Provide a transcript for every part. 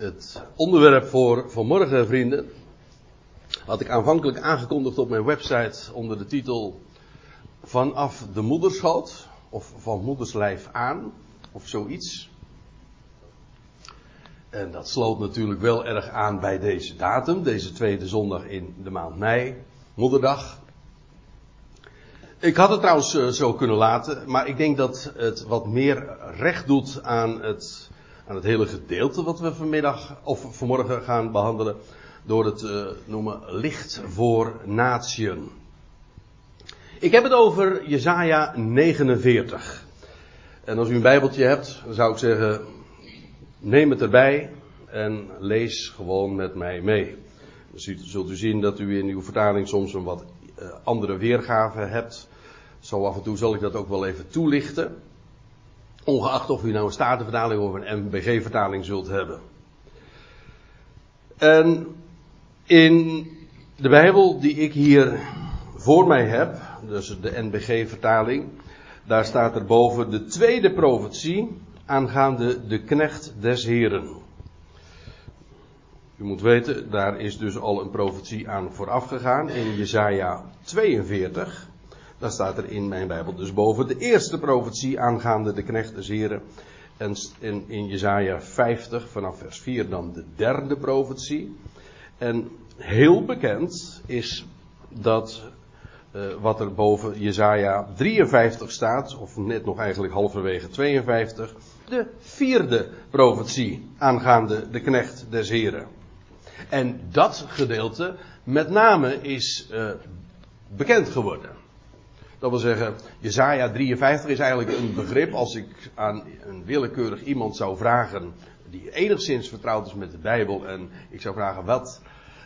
Het onderwerp voor vanmorgen, vrienden, had ik aanvankelijk aangekondigd op mijn website onder de titel Vanaf de moederschoot, of van moederslijf aan, of zoiets. En dat sloot natuurlijk wel erg aan bij deze datum, deze tweede zondag in de maand mei, moederdag. Ik had het trouwens eh, zo kunnen laten, maar ik denk dat het wat meer recht doet aan het, aan het hele gedeelte wat we vanmiddag of vanmorgen gaan behandelen. Door het uh, noemen licht voor natieën. Ik heb het over Jesaja 49. En als u een bijbeltje hebt, zou ik zeggen, neem het erbij en lees gewoon met mij mee. Dan zult u zien dat u in uw vertaling soms een wat uh, andere weergave hebt. Zo af en toe zal ik dat ook wel even toelichten. Ongeacht of u nou een Statenvertaling of een MBG-vertaling zult hebben. En in de Bijbel die ik hier voor mij heb, dus de NBG-vertaling, daar staat er boven de tweede profetie aangaande de knecht des Heren. U moet weten, daar is dus al een profetie aan vooraf gegaan in Jesaja 42. Daar staat er in mijn Bijbel dus boven de eerste profetie aangaande de knecht des Heren. En in, in Jesaja 50 vanaf vers 4 dan de derde profetie. En heel bekend is dat uh, wat er boven Jesaja 53 staat, of net nog eigenlijk halverwege 52, de vierde profetie aangaande de knecht des Heren. En dat gedeelte met name is uh, bekend geworden. Dat wil zeggen, Jezaja 53 is eigenlijk een begrip. Als ik aan een willekeurig iemand zou vragen die enigszins vertrouwd is met de Bijbel en ik zou vragen wat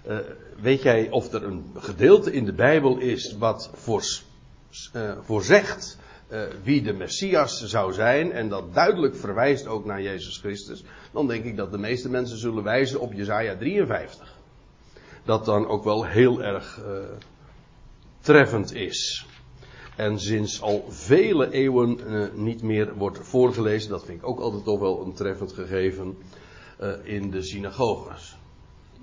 uh, weet jij of er een gedeelte in de Bijbel is wat voor, uh, voorzegt uh, wie de Messias zou zijn en dat duidelijk verwijst ook naar Jezus Christus, dan denk ik dat de meeste mensen zullen wijzen op Jezaja 53. Dat dan ook wel heel erg treffend is en sinds al vele eeuwen uh, niet meer wordt voorgelezen. Dat vind ik ook altijd toch wel een treffend gegeven uh, in de synagoges.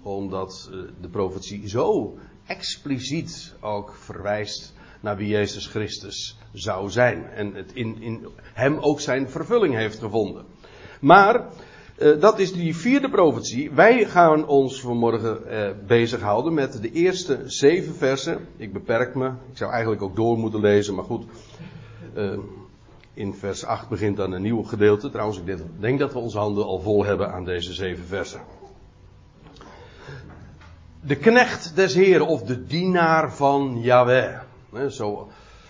Omdat uh, de profetie zo expliciet ook verwijst naar wie Jezus Christus zou zijn. En het in, in hem ook zijn vervulling heeft gevonden. Maar uh, dat is die vierde profetie. Wij gaan ons vanmorgen uh, bezighouden met de eerste zeven versen. Ik beperk me. Ik zou eigenlijk ook door moeten lezen, maar goed. Uh, in vers 8 begint dan een nieuw gedeelte. Trouwens, ik denk dat we onze handen al vol hebben aan deze zeven versen. De knecht des Heren of de dienaar van Yahweh. Zo,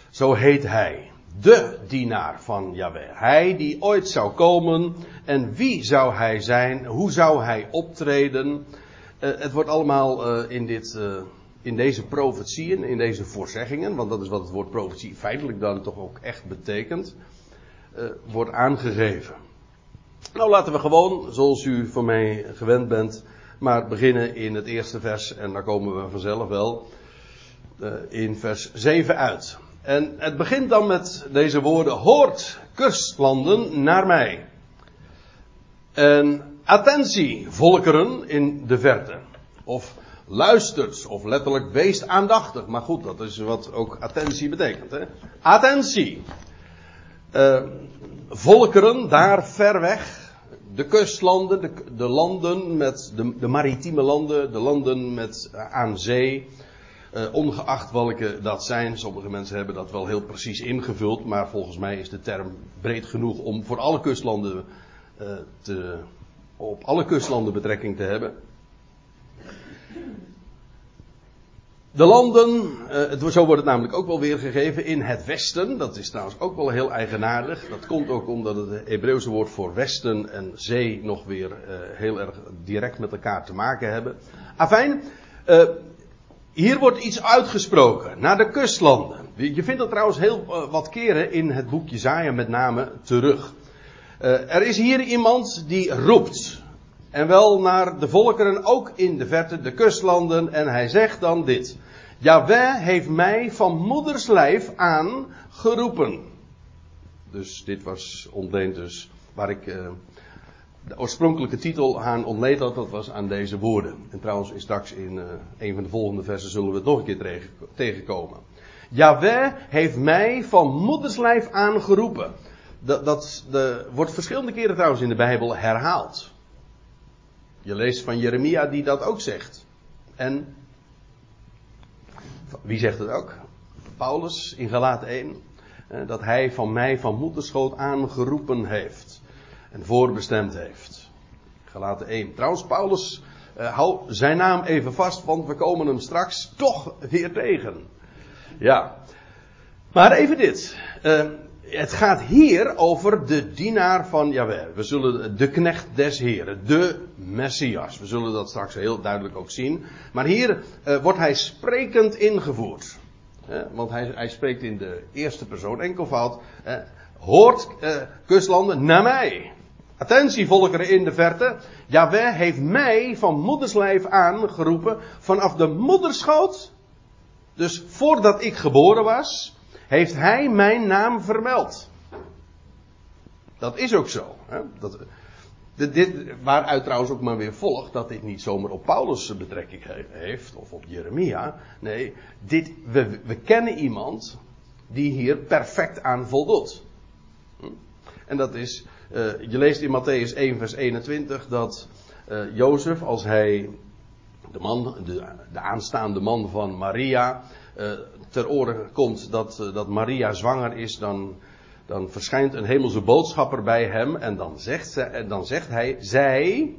zo heet hij de dienaar van Yahweh. Hij die ooit zou komen. En wie zou hij zijn? Hoe zou hij optreden? Uh, het wordt allemaal uh, in, dit, uh, in deze profetieën, in deze voorzeggingen, want dat is wat het woord profetie feitelijk dan toch ook echt betekent, wordt aangegeven. Nou laten we gewoon, zoals u van mij gewend bent, maar beginnen in het eerste vers en daar komen we vanzelf wel in vers 7 uit. En het begint dan met deze woorden: Hoort, kustlanden, naar mij. En attentie, volkeren in de verte. Of luistert, of letterlijk wees aandachtig. Maar goed, dat is wat ook attentie betekent. Hè? Attentie. Uh, volkeren daar ver weg. De kustlanden, de, de landen met de, de, maritieme landen, de landen met uh, aan zee. Uh, ongeacht welke dat zijn, sommige mensen hebben dat wel heel precies ingevuld, maar volgens mij is de term breed genoeg om voor alle kustlanden uh, te, op alle kustlanden betrekking te hebben. De landen, het, zo wordt het namelijk ook wel weergegeven in het westen. Dat is trouwens ook wel heel eigenaardig. Dat komt ook omdat het Hebreeuwse woord voor westen en zee nog weer heel erg direct met elkaar te maken hebben. Afijn, hier wordt iets uitgesproken naar de kustlanden. Je vindt dat trouwens heel uh, wat keren in het boek Jezaja met name terug. Uh, er is hier iemand die roept. En wel naar de volkeren, ook in de verte, de kustlanden. En hij zegt dan dit. Jaweh heeft mij van moeders lijf aan geroepen. Dus dit was ontleend dus waar ik uh, de oorspronkelijke titel aan ontleed had, dat was aan deze woorden. En trouwens, straks in uh, een van de volgende versen zullen we het nog een keer tegenkomen. Yahweh heeft mij van moederslijf aangeroepen. Dat, dat de, wordt verschillende keren trouwens in de Bijbel herhaald. Je leest van Jeremia die dat ook zegt. En wie zegt het ook? Paulus in Galaat 1. Eh, dat hij van mij van moederschoot aangeroepen heeft. En voorbestemd heeft. Galaten 1. Trouwens, Paulus, uh, hou zijn naam even vast, want we komen hem straks toch weer tegen. Ja. Maar even dit. Uh, het gaat hier over de dienaar van Jawel. We zullen de knecht des Heren, de Messias. We zullen dat straks heel duidelijk ook zien. Maar hier uh, wordt hij sprekend ingevoerd. Want hij, hij, spreekt in de eerste persoon enkelvoud. Hoort kustlanden naar mij. Attentie volkeren in de verte. Jawel heeft mij van moederslijf aangeroepen. Vanaf de moederschoot. Dus voordat ik geboren was heeft hij mijn naam vermeld. Dat is ook zo. Hè? Dat, dit, waaruit trouwens ook maar weer volgt dat dit niet zomaar op Paulus betrekking heeft, of op Jeremia. Nee, dit, we, we kennen iemand die hier perfect aan voldoet. Hm? En dat is, je leest in Matthäus 1, vers 21 dat uh, Jozef, als hij de man, de, de aanstaande man van Maria, uh, ter oren komt dat, dat Maria zwanger is, dan, dan verschijnt een hemelse boodschapper bij hem en dan zegt, ze, en dan zegt hij, zij,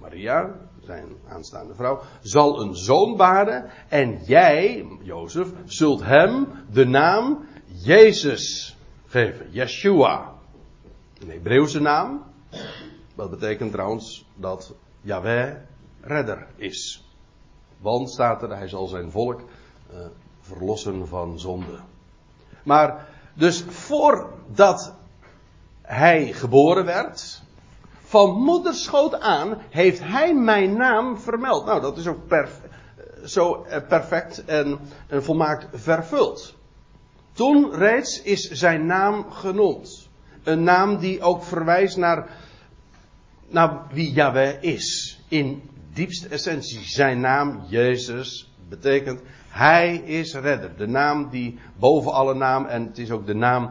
Maria, zijn aanstaande vrouw, zal een zoon baren en jij, Jozef, zult hem de naam Jezus geven, Yeshua. Een Hebreeuwse naam, dat betekent trouwens dat Yahweh redder is. Want staat er, hij zal zijn volk uh, verlossen van zonde. Maar dus voordat hij geboren werd, van moederschoot aan, heeft hij mijn naam vermeld. Nou, dat is ook perf zo perfect en, en volmaakt vervuld. Toen reeds is zijn naam genoemd. Een naam die ook verwijst naar, naar wie Yahweh is. In diepste essentie. Zijn naam, Jezus, betekent hij is redder. De naam die boven alle naam, en het is ook de naam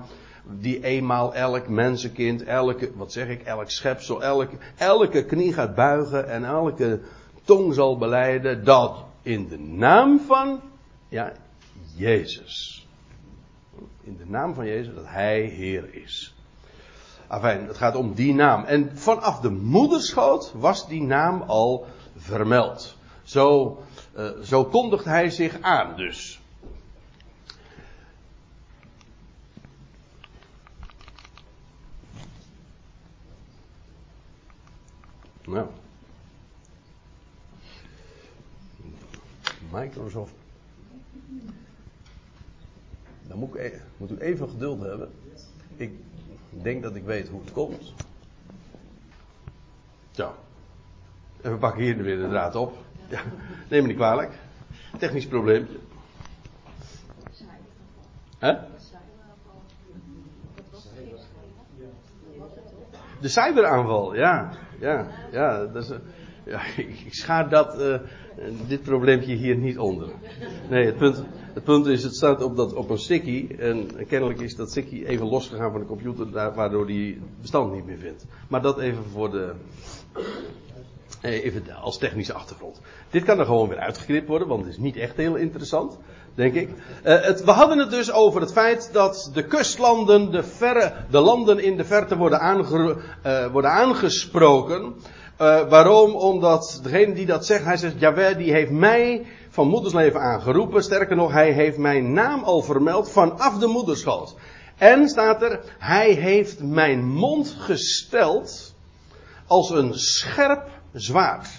die eenmaal elk mensenkind, elke, wat zeg ik, elk schepsel, elke, elke knie gaat buigen en elke tong zal beleiden dat in de naam van, ja, Jezus. In de naam van Jezus, dat Hij Heer is. Afijn, het gaat om die naam. En vanaf de moederschoot was die naam al vermeld. Zo uh, zo kondigt hij zich aan dus. Nou. Microsoft. Dan moet, ik, e- moet u even geduld hebben. Ik denk dat ik weet hoe het komt. Zo. En we pakken hier weer de draad op. Ja, neem me niet kwalijk. Technisch probleempje. Hè? De cyberaanval, ja. Ja, ja, dat is, ja ik schaar dat, uh, dit probleempje hier niet onder. Nee, het punt, het punt is, het staat op, dat, op een sticky. En kennelijk is dat sticky even losgegaan van de computer, waardoor die bestand niet meer vindt. Maar dat even voor de, eh, even als technische achtergrond. Dit kan er gewoon weer uitgeknipt worden, want het is niet echt heel interessant, denk ik. Uh, het, we hadden het dus over het feit dat de kustlanden, de, verre, de landen in de verte worden, uh, worden aangesproken. Uh, waarom? Omdat degene die dat zegt, hij zegt, Jawel, die heeft mij van moedersleven aangeroepen. Sterker nog, hij heeft mijn naam al vermeld vanaf de moederschoot. En staat er, hij heeft mijn mond gesteld als een scherp zwaard.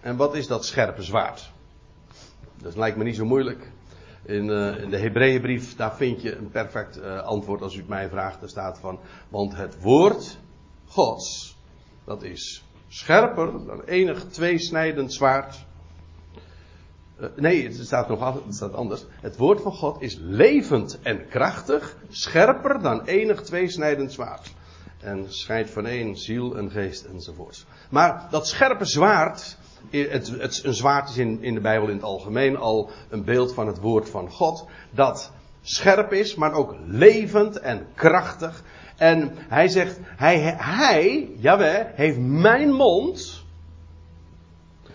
En wat is dat scherpe zwaard? Dat lijkt me niet zo moeilijk. In, uh, in de Hebreeënbrief, daar vind je een perfect uh, antwoord als u het mij vraagt. Er staat van, want het woord Gods, dat is scherper dan enig tweesnijdend zwaard. Uh, nee, het staat nog het staat anders. Het woord van God is levend en krachtig, scherper dan enig tweesnijdend zwaard. En scheidt van één ziel en geest enzovoorts. Maar dat scherpe zwaard, het, het, een zwaard is in de Bijbel in het algemeen al een beeld van het woord van God. Dat scherp is, maar ook levend en krachtig. En hij zegt, hij, hij Jawel, heeft mijn mond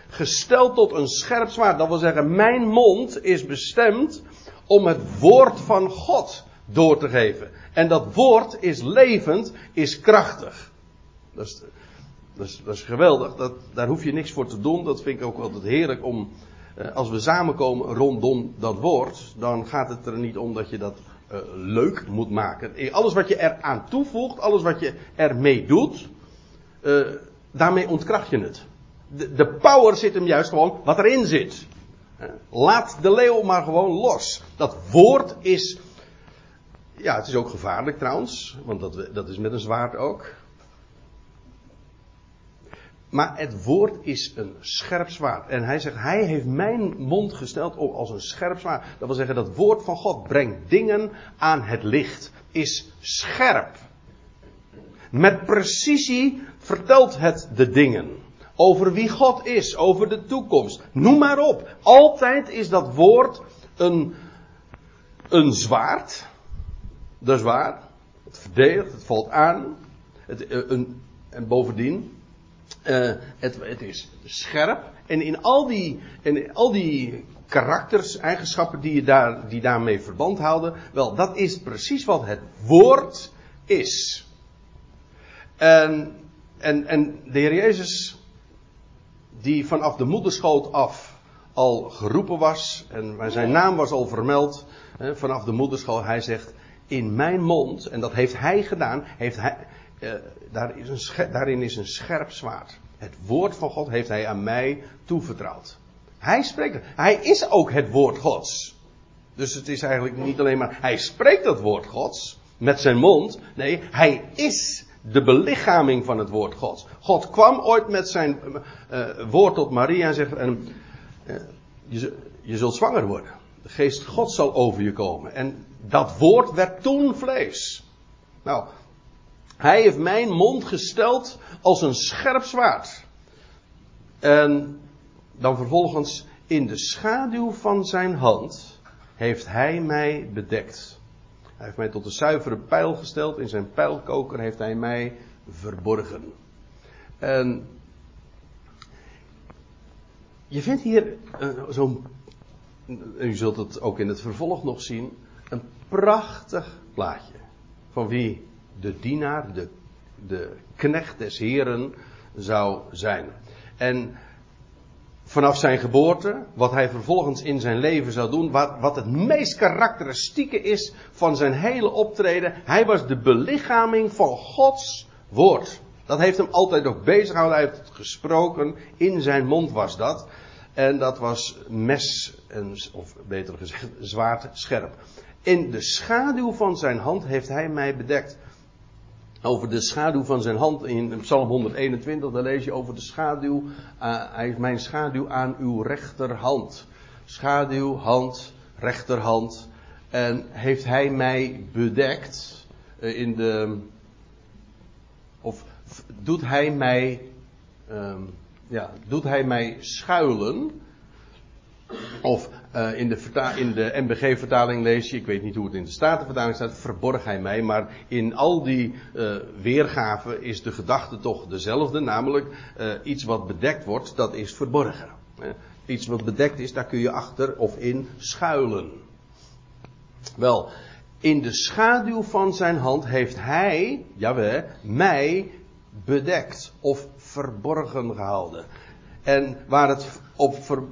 gesteld tot een scherp zwaard. Dat wil zeggen, mijn mond is bestemd om het woord van God door te geven. En dat woord is levend, is krachtig. Dat is, dat geweldig. Dat, daar hoef je niks voor te doen. Dat vind ik ook altijd heerlijk om. Eh, als we samenkomen rondom dat woord, dan gaat het er niet om dat je dat uh, leuk moet maken. Eh, alles wat je eraan toevoegt, alles wat je ermee doet, uh, daarmee ontkracht je het. De, de, power zit hem juist gewoon wat erin zit. Laat de leeuw maar gewoon los. Dat woord is. Ja, het is ook gevaarlijk trouwens, want dat, dat is met een zwaard ook. Maar het woord is een scherp zwaard. En hij zegt, hij heeft mijn mond gesteld op als een scherp zwaard. Dat wil zeggen, dat woord van God brengt dingen aan het licht. Is scherp. Met precisie vertelt het de dingen. Over wie God is, over de toekomst. Noem maar op. Altijd is dat woord een, een zwaard. De zwaard. Het verdedigt, het valt aan. Het, eh, een, en bovendien, uh, het, het, is scherp. En in al die, in al die karakters, eigenschappen die, je daar, die daarmee verband houden. Wel, dat is precies wat het woord is. En, en, en de Heer Jezus, die vanaf de moederschoot af al geroepen was. En zijn naam was al vermeld. vanaf de moederschoot. Hij zegt, in mijn mond, en dat heeft hij gedaan, heeft hij, uh, daar is een daarin is een scherp zwaard. Het woord van God heeft hij aan mij toevertrouwd. Hij spreekt. Hij is ook het woord Gods. Dus het is eigenlijk niet alleen maar. Hij spreekt dat woord Gods met zijn mond. Nee, hij is de belichaming van het woord Gods. God kwam ooit met zijn uh, woord tot Maria en zegt: en, uh, je, je zult zwanger worden. De geest God zal over je komen. En dat woord werd toen vlees. Nou, hij heeft mijn mond gesteld als een scherp zwaard. En dan vervolgens in de schaduw van zijn hand heeft hij mij bedekt. Hij heeft mij tot een zuivere pijl gesteld. In zijn pijlkoker heeft hij mij verborgen. En je vindt hier uh, zo'n, u zult het ook in het vervolg nog zien, een prachtig plaatje. Van wie de dienaar, de, de knecht des Heren zou zijn. En vanaf zijn geboorte, wat hij vervolgens in zijn leven zou doen, wat, wat het meest karakteristieke is van zijn hele optreden, hij was de belichaming van Gods woord. Dat heeft hem altijd ook bezig gehouden. Hij heeft het gesproken. In zijn mond was dat. En dat was mes, of beter gezegd, zwaard scherp. In de schaduw van zijn hand heeft hij mij bedekt over de schaduw van zijn hand in Psalm 121, daar lees je over de schaduw, uh, hij heeft mijn schaduw aan uw rechterhand. Schaduw, hand, rechterhand. En heeft hij mij bedekt uh, in de, of doet hij mij, um, ja, doet hij mij schuilen of uh, in, de in de MBG-vertaling lees je, ik weet niet hoe het in de Statenvertaling staat, verborg hij mij. Maar in al die uh, weergaven is de gedachte toch dezelfde. Namelijk, uh, iets wat bedekt wordt, dat is verborgen. iets wat bedekt is, daar kun je achter of in schuilen. Wel, in de schaduw van zijn hand heeft hij, jawel, mij bedekt of verborgen gehouden. En waar het op ver,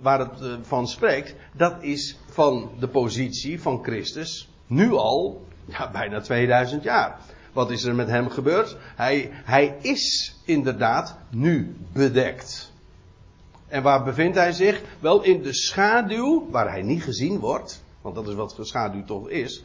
waar het eh, van spreekt, dat is van de positie van Christus nu al ja, bijna 2000 jaar. Wat is er met hem gebeurd? Hij, hij is inderdaad nu bedekt. En waar bevindt hij zich? Wel in de schaduw, waar hij niet gezien wordt, want dat is wat schaduw toch is.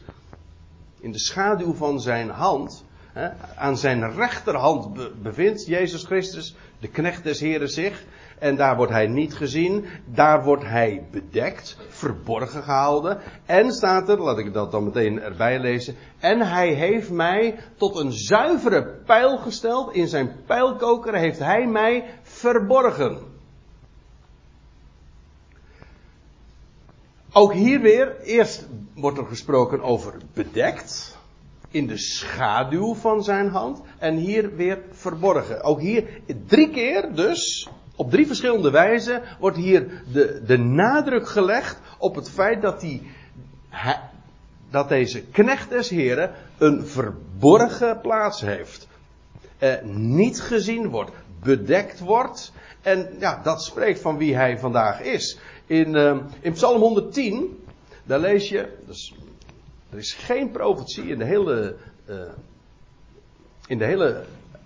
In de schaduw van zijn hand Hè, aan zijn rechterhand be- bevindt Jezus Christus, de knecht des Heren zich. En daar wordt hij niet gezien. Daar wordt hij bedekt, verborgen gehouden. En staat er, laat ik dat dan meteen erbij lezen. En hij heeft mij tot een zuivere pijl gesteld. In zijn pijlkoker heeft hij mij verborgen. Ook hier weer, eerst wordt er gesproken over bedekt. In de schaduw van zijn hand. En hier weer verborgen. Ook hier drie keer dus, op drie verschillende wijzen, wordt hier de, de nadruk gelegd op het feit dat, die, dat deze knecht des heren een verborgen plaats heeft. Eh, niet gezien wordt, bedekt wordt. En ja, dat spreekt van wie hij vandaag is. In, eh, in Psalm 110, daar lees je, dus, er is geen profetie in de hele, eh, in de hele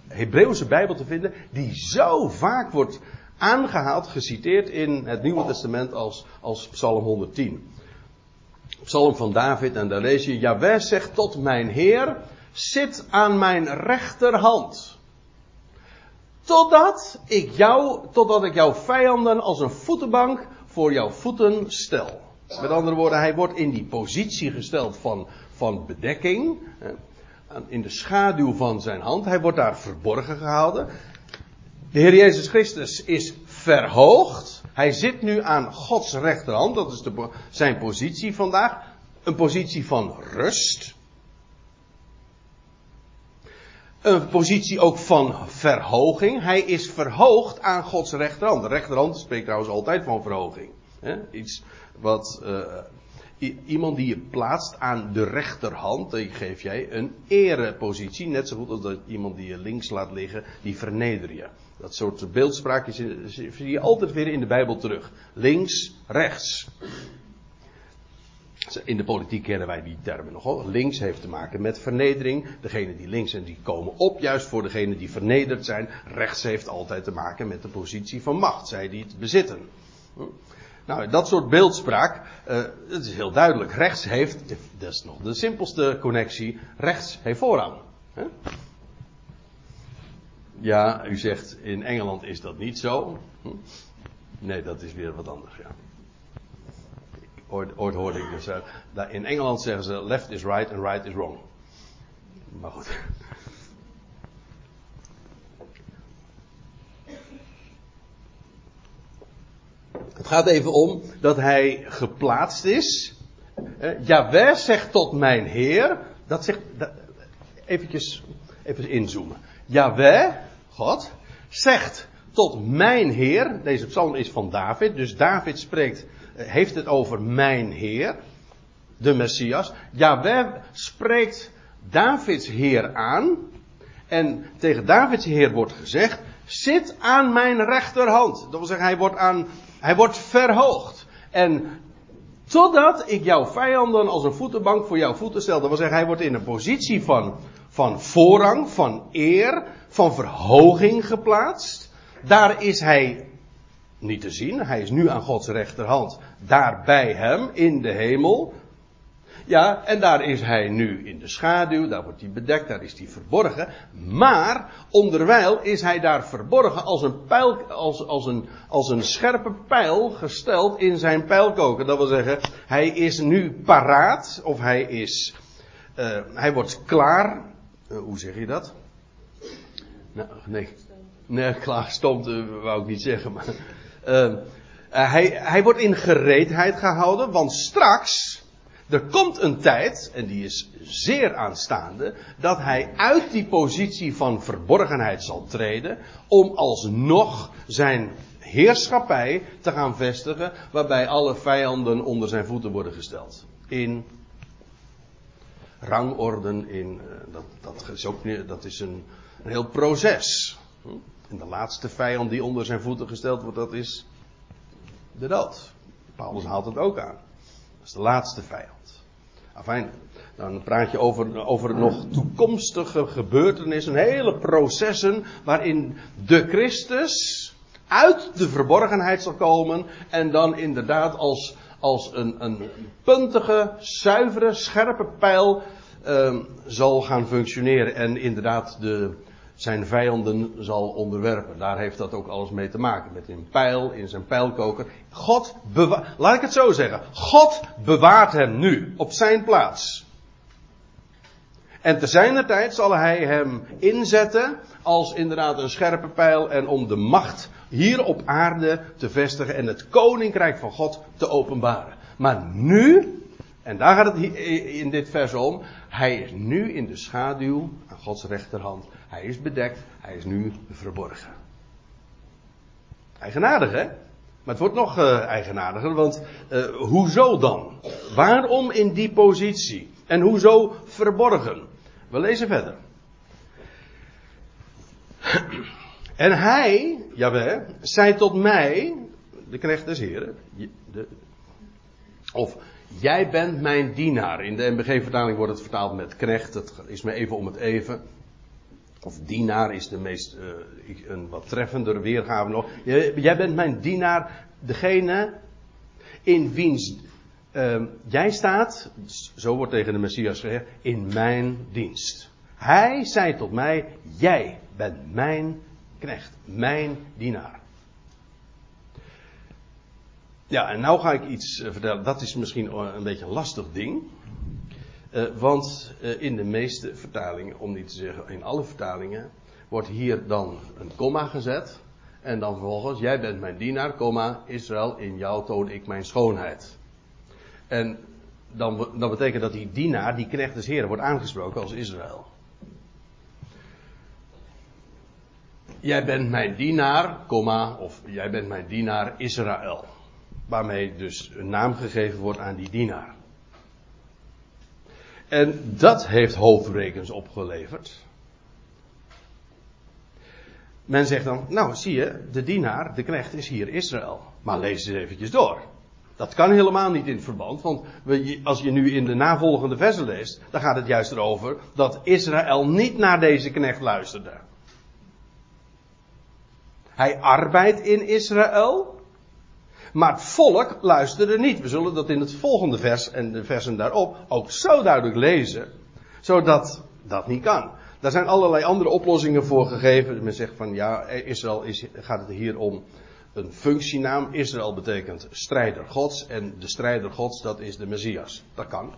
Hebreeuwse Bijbel te vinden, die zo vaak wordt aangehaald, geciteerd in het Nieuwe Testament als, als Psalm 110. Psalm van David, en daar lees je, Jaweh zegt tot mijn Heer, zit aan mijn rechterhand. Totdat ik jou, totdat ik jouw vijanden als een voetenbank voor jouw voeten stel. Met andere woorden, hij wordt in die positie gesteld van, van bedekking. In de schaduw van zijn hand. Hij wordt daar verborgen gehouden. De Heer Jezus Christus is verhoogd. Hij zit nu aan Gods rechterhand. Dat is de, zijn positie vandaag. Een positie van rust. Een positie ook van verhoging. Hij is verhoogd aan Gods rechterhand. De rechterhand spreekt trouwens altijd van verhoging. Iets wat. eh, iemand die je plaatst aan de rechterhand, die geef jij een erepositie. Net zo goed als dat iemand die je links laat liggen, die verneder je. Dat soort beeldspraakjes zie je altijd weer in de Bijbel terug. Links, rechts. In de politiek kennen wij die termen nogal. Links heeft te maken met vernedering. Degene die links zijn, die komen op juist voor degene die vernederd zijn. Rechts heeft altijd te maken met de positie van macht. Zij die het bezitten. Nou, dat soort beeldspraak, eh, het is heel duidelijk. Rechts heeft, dat is nog de simpelste connectie, rechts heeft voorrang. Hè? Ja, u zegt in Engeland is dat niet zo. Hm? Nee, dat is weer wat anders, ja. Ooit, ooit hoorde ik dus. daar- in Engeland zeggen ze left is right and right is wrong. Maar goed. Het gaat even om dat hij geplaatst is. Eh, Jaweh zegt tot mijn Heer. Dat zegt. Eventjes, even inzoomen. Jaweh, God, zegt tot mijn Heer. Deze psalm is van David. Dus David spreekt, eh, heeft het over mijn Heer. De Messias. Jaweh spreekt Davids Heer aan. En tegen Davids Heer wordt gezegd: Zit aan mijn rechterhand. Dat wil zeggen, hij wordt, aan, hij wordt verhoogd. En totdat ik jouw vijanden als een voetenbank voor jouw voeten stel. Dat wil zeggen, hij wordt in een positie van, van voorrang, van eer, van verhoging geplaatst. Daar is hij niet te zien. Hij is nu aan Gods rechterhand. Daar bij hem in de hemel. Ja, en daar is hij nu in de schaduw, daar wordt hij bedekt, daar is hij verborgen. Maar onderwijl is hij daar verborgen als een, pijl, als, als, een, als een scherpe pijl gesteld in zijn pijlkoker. Dat wil zeggen, hij is nu paraat, of hij is, uh, hij wordt klaar. Uh, hoe zeg je dat? Nou, nee, nee, klaar stond, uh, wou ik niet zeggen, maar. hij, hij wordt in gereedheid gehouden, want straks. Er komt een tijd, en die is zeer aanstaande, dat hij uit die positie van verborgenheid zal treden, om alsnog zijn heerschappij te gaan vestigen, waarbij alle vijanden onder zijn voeten worden gesteld. In rangorden, in, dat, dat is ook dat is een, een heel proces. En de laatste vijand die onder zijn voeten gesteld wordt, dat is de dood. Paulus haalt het ook aan. Dat is de laatste vijand. Afijn, dan praat je over, over nog toekomstige gebeurtenissen, hele processen waarin de Christus uit de verborgenheid zal komen en dan inderdaad als, als een, een puntige, zuivere, scherpe pijl ehm, zal gaan functioneren en inderdaad de, zijn vijanden zal onderwerpen. Daar heeft dat ook alles mee te maken. Met een pijl in zijn pijlkoker. God bewaart, laat ik het zo zeggen. God bewaart hem nu op zijn plaats. En te zijner tijd zal hij hem inzetten als inderdaad een scherpe pijl en om de macht hier op aarde te vestigen en het koninkrijk van God te openbaren. Maar nu, en daar gaat het in dit vers om, hij is nu in de schaduw aan Gods rechterhand. Hij is bedekt, hij is nu verborgen. Eigenaardig hè? Maar het wordt nog uh, eigenaardiger, want uh, hoezo dan? Waarom in die positie? En hoezo verborgen? We lezen verder. En hij, Jawel, zei tot mij, de knecht des heren, of jij bent mijn dienaar. In de MBG-vertaling wordt het vertaald met knecht, dat is me even om het even. Of dienaar is de meest, uh, een wat treffender weergave nog. Jij bent mijn dienaar, degene in wiens uh, jij staat, zo wordt tegen de Messias gezegd, in mijn dienst. Hij zei tot mij, jij bent mijn knecht, mijn dienaar. Ja, en nou ga ik iets eh, vertellen. Dat is misschien een beetje een lastig ding. Uh, want in de meeste vertalingen, om niet te zeggen in alle vertalingen, wordt hier dan een komma gezet. En dan vervolgens, jij bent mijn dienaar, Israël, in jou toon ik mijn schoonheid. En dan, dan betekent dat die dienaar, die knecht des Heren, wordt aangesproken als Israël. Jij bent mijn dienaar, of jij bent mijn dienaar Israël. Waarmee dus een naam gegeven wordt aan die dienaar. En dat heeft hoofdrekens opgeleverd. Men zegt dan, nou zie je, de dienaar, de knecht is hier Israël. Maar lees eens eventjes door. Dat kan helemaal niet in verband, want als je nu in de navolgende versen leest, dan gaat het juist erover dat Israël niet naar deze knecht luisterde. Hij arbeidt in Israël, maar het volk luisterde niet. We zullen dat in het volgende vers en de versen daarop ook zo duidelijk lezen, zodat dat niet kan. Daar zijn allerlei andere oplossingen voor gegeven. Men zegt van ja, Israël is, gaat het hier om een functienaam. Israël betekent strijder gods en de strijder gods dat is de Messias. Dat kan.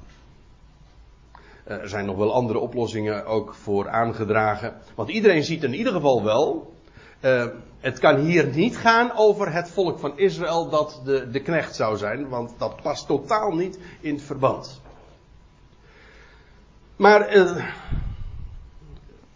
Er zijn nog wel andere oplossingen ook voor aangedragen. Want iedereen ziet in ieder geval wel. Uh, het kan hier niet gaan over het volk van Israël dat de, de knecht zou zijn. Want dat past totaal niet in het verband. Maar. Uh,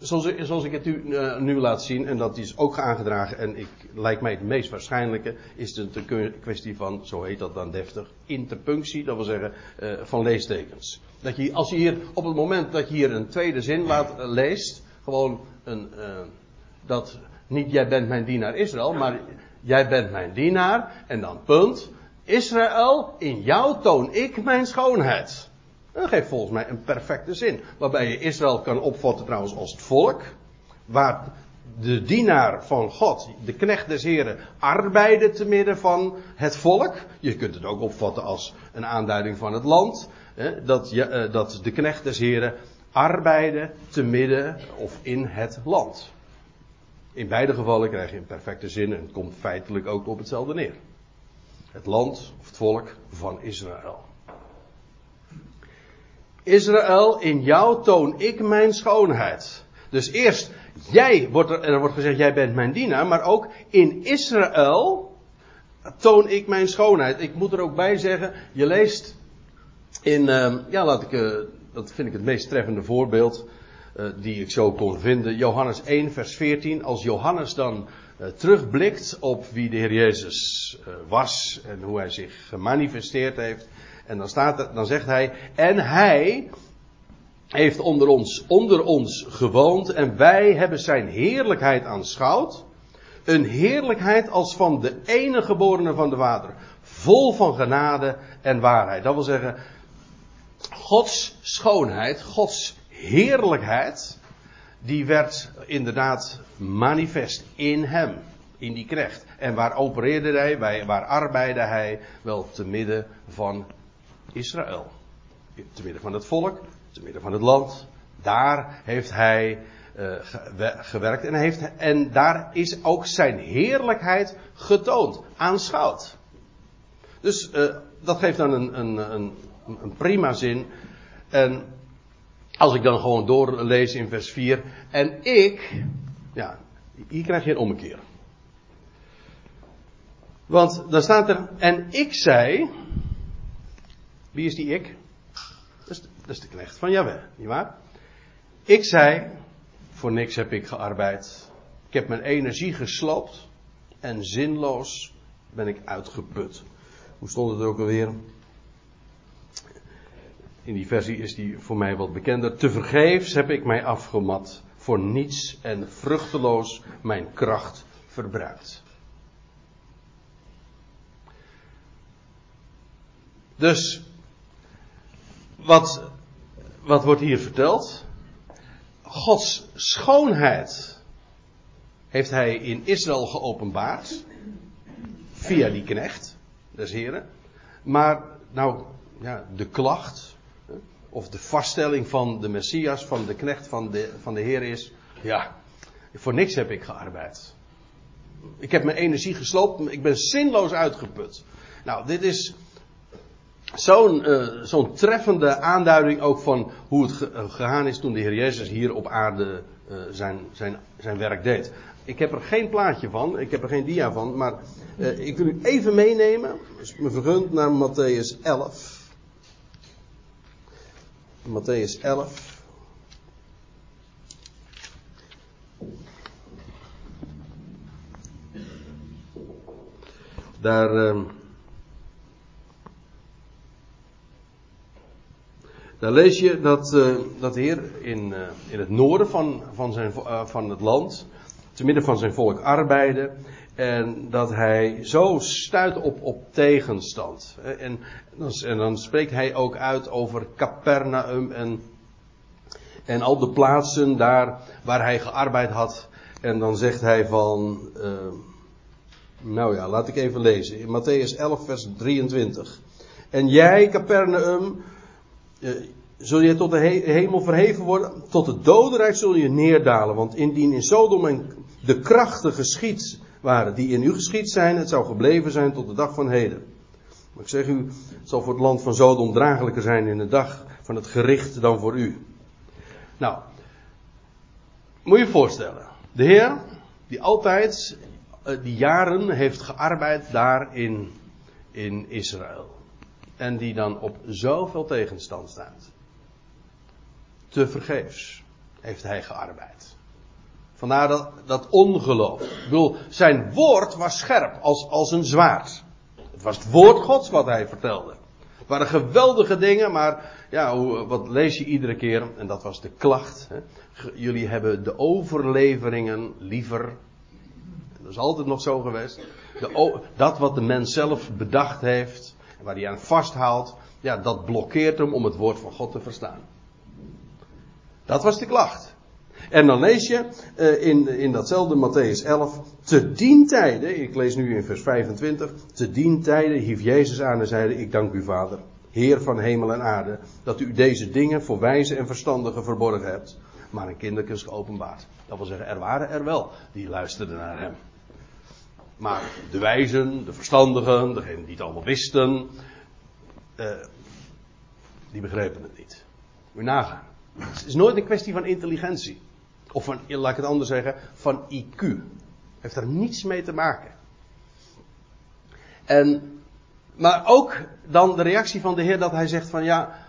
zoals, zoals ik het u uh, nu laat zien, en dat is ook aangedragen, en ik, lijkt mij het meest waarschijnlijke, is het een kwestie van, zo heet dat dan deftig, interpunctie, dat wil zeggen uh, van leestekens. Dat je, als je hier, op het moment dat je hier een tweede zin laat uh, leest, gewoon een, dat niet jij bent mijn dienaar Israël, maar jij bent mijn dienaar, en dan punt, Israël, in jou toon ik mijn schoonheid. Dat geeft volgens mij een perfecte zin. Waarbij je Israël kan opvatten trouwens als het volk. Waar de dienaar van God, de knecht des Heren, arbeidde te midden van het volk. Je kunt het ook opvatten als een aanduiding van het land. Dat, je, dat de knecht des Heren arbeidde te midden of in het land. In beide gevallen krijg je een perfecte zin en het komt feitelijk ook op hetzelfde neer. Het land of het volk van Israël. Israël, in jou toon ik mijn schoonheid. Dus eerst, jij, wordt er, er wordt gezegd, jij bent mijn dienaar, maar ook in Israël toon ik mijn schoonheid. Ik moet er ook bij zeggen, je leest in, uh, ja, laat ik, uh, dat vind ik het meest treffende voorbeeld, uh, die ik zo kon vinden. Johannes 1, vers 14. Als Johannes dan uh, terugblikt op wie de Heer Jezus uh, was en hoe hij zich gemanifesteerd heeft, en dan, staat er, dan zegt hij, en hij heeft onder ons, onder ons gewoond en wij hebben zijn heerlijkheid aanschouwd. Een heerlijkheid als van de enige geborene van de water. Vol van genade en waarheid. Dat wil zeggen, Gods schoonheid, Gods heerlijkheid, die werd inderdaad manifest in hem, in die krecht. En waar opereerde hij, waar arbeidde hij? Wel te midden van Israël. Te midden van het volk, te midden van het land. Daar heeft hij uh, gewerkt en, heeft, en daar is ook zijn heerlijkheid getoond, aanschouwd. Dus uh, dat geeft dan een, een, een, een prima zin. En als ik dan gewoon doorlees in vers 4. En ik, ja, hier krijg je een ommekeer. Want dan staat er, en ik zei, wie is die ik? Dat is de, dat is de knecht van Jahweh, nietwaar? Ik zei, voor niks heb ik gearbeid. Ik heb mijn energie gesloopt en zinloos ben ik uitgeput. Hoe stond het ook alweer? In die versie is die voor mij wat bekender. Te vergeefs heb ik mij afgemat. Voor niets en vruchteloos mijn kracht verbruikt. Dus, wat, wat wordt hier verteld? Gods schoonheid heeft hij in Israël geopenbaard. Via die knecht des heren. Maar, nou, ja, de klacht, of de vaststelling van de Messias, van de knecht van de, van de Heer is, ja, voor niks heb ik gearbeid. Ik heb mijn energie gesloopt, ik ben zinloos uitgeput. Nou, dit is zo'n uh, treffende aanduiding ook van hoe het eh, gegaan is toen de Heer Jezus hier op aarde uh, zijn, zijn, zijn werk deed. Ik heb er geen plaatje van, ik heb er geen dia van, maar ik wil u even meenemen, als me vergunt, naar Matthäus 11. Matthäus 11. Daar. Uh, Daar lees je dat, uh, dat de Heer in, uh, in het noorden van, van, zijn, uh, van het land, te midden van zijn volk arbeidde. En dat hij zo stuit op, op tegenstand. En, en dan spreekt hij ook uit over Capernaum en, en al de plaatsen daar waar hij gearbeid had. En dan zegt hij van, nou ja, laat ik even lezen. In Matthäus 11, vers 23. En jij, Capernaum, uh, zul je tot de hemel verheven worden, tot het dodenrijk zul je neerdalen. Want indien in Sodom en de krachten geschied waren die in u geschied zijn, het zou gebleven zijn tot de dag van heden. Maar ik zeg u, het zal voor het land van Sodom draaglijker zijn in de dag van het gericht dan voor u. Nou, moet je je voorstellen. De Heer, die altijd, uh, die jaren heeft gearbeid daar in, in Israël. En die dan op zoveel tegenstand staat. Te vergeefs heeft hij gearbeid. Vandaar dat, ongeloof. Ik bedoel, zijn woord was scherp als, als een zwaard. Het was het woord Gods wat hij vertelde. Het waren geweldige dingen, maar ja, wat lees je iedere keer? En dat was de klacht. Hè? Jullie hebben de overleveringen liever. Dat is altijd nog zo geweest. De, dat wat de mens zelf bedacht heeft, waar hij aan vasthoudt, ja, dat blokkeert hem om het woord van God te verstaan. Dat was de klacht. En dan lees je uh, in, in datzelfde Matthäus 11. Te dien tijden, ik lees nu in vers 25. Te dien tijden hief Jezus aan en zeide: Ik dank u, Vader, Heer van hemel en aarde, dat u deze dingen voor wijze en verstandigen verborgen hebt, maar een kinderkens geopenbaard. Dat wil zeggen, er waren er wel die luisterden naar hem. Maar de wijzen, de verstandigen, degenen die het allemaal wisten, uh, die begrepen het niet. Moet nagaan. Het is nooit een kwestie van intelligentie. Of van, laat ik het anders zeggen, van IQ. Heeft er niets mee te maken. En, maar ook dan de reactie van de Heer dat hij zegt van ja,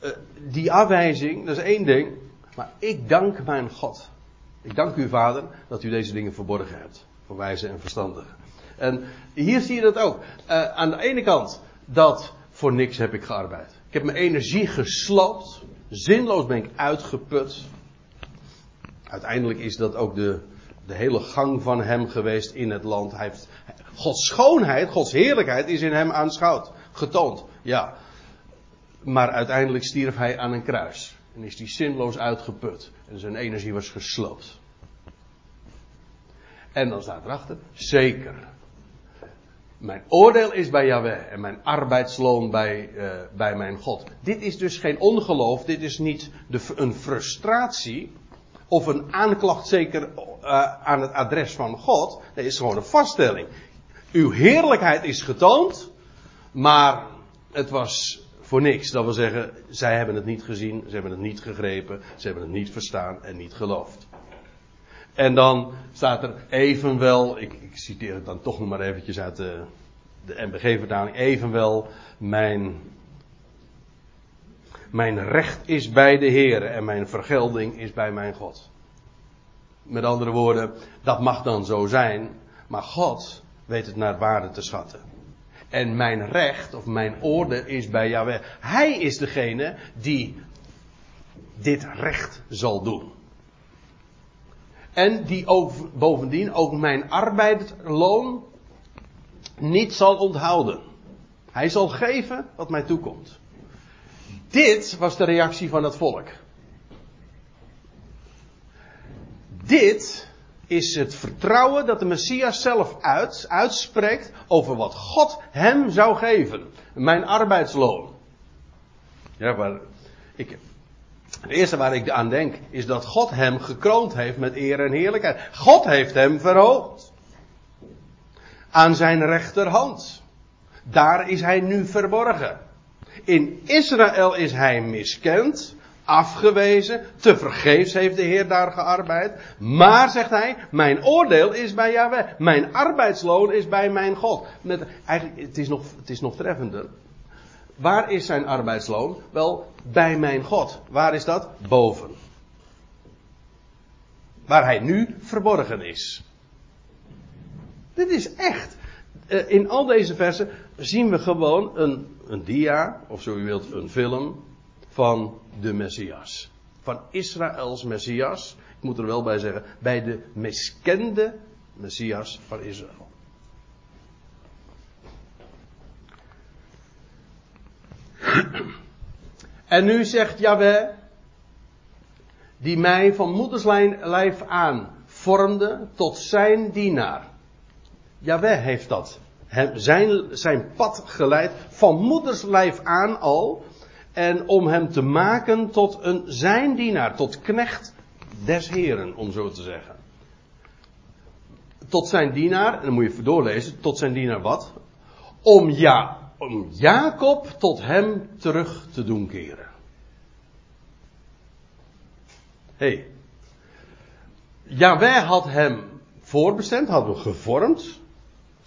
uh, die afwijzing, dat is één ding. Maar ik dank mijn God. Ik dank u Vader dat u deze dingen verborgen hebt. Voor wijze en verstandigen. En hier zie je dat ook. Uh, aan de ene kant dat voor niks heb ik gearbeid. Ik heb mijn energie gesloopt. Zinloos ben ik uitgeput. Uiteindelijk is dat ook de, de hele gang van hem geweest in het land. Hij Gods schoonheid, Gods heerlijkheid is in hem aanschouwd, getoond. Ja. Maar uiteindelijk stierf hij aan een kruis. En is hij zinloos uitgeput. En zijn energie was gesloopt. En dan staat erachter, zeker. Mijn oordeel is bij Yahweh en mijn arbeidsloon bij, uh, bij mijn God. Dit is dus geen ongeloof, dit is niet de, een frustratie of een aanklacht zeker uh, aan het adres van God. Nee, is gewoon een vaststelling. Uw heerlijkheid is getoond, maar het was voor niks. Dat wil zeggen, zij hebben het niet gezien, ze hebben het niet gegrepen, ze hebben het niet verstaan en niet geloofd. En dan staat er evenwel, ik, ik citeer het dan toch nog maar eventjes uit de, de MBG-vertaling, evenwel mijn, mijn recht is bij de Heer en mijn vergelding is bij mijn God. Met andere woorden, dat mag dan zo zijn, maar God weet het naar waarde te schatten. En mijn recht of mijn oordeel is bij Yahweh. Hij is degene die dit recht zal doen. En die bovendien ook mijn arbeidsloon niet zal onthouden. Hij zal geven wat mij toekomt. Dit was de reactie van het volk. Dit is het vertrouwen dat de Messias zelf uit, uitspreekt over wat God hem zou geven. Mijn arbeidsloon. Ja, maar ik, het eerste waar ik aan denk is dat God hem gekroond heeft met eer en heerlijkheid. God heeft hem verhoogd. Aan zijn rechterhand. Daar is hij nu verborgen. In Israël is hij miskend, afgewezen, te vergeefs heeft de Heer daar gearbeid. Maar, zegt hij, mijn oordeel is bij Yahweh. Mijn arbeidsloon is bij mijn God. Met, eigenlijk, het is nog, het is nog treffender. Waar is zijn arbeidsloon? Wel, bij mijn God. Waar is dat? Boven. Waar hij nu verborgen is. Dit is echt. Eh, in al deze versen zien we gewoon een, een dia, of zo u wilt, een film van de Messias. Van Israëls Messias. Ik moet er wel bij zeggen, bij de miskende Messias van Israël. En nu zegt Jahweh, die mij van moederslijf aan vormde tot zijn dienaar. Jahweh heeft dat. Hem, zijn, zijn pad geleid van moederslijf aan al. En om hem te maken tot een zijn dienaar, tot knecht des heren, om zo te zeggen. Tot zijn dienaar, en dan moet je even doorlezen, tot zijn dienaar wat? Om ja, om Jacob tot hem terug te doen keren. Hé. Hey. Jaweh had hem voorbestemd, had hem gevormd.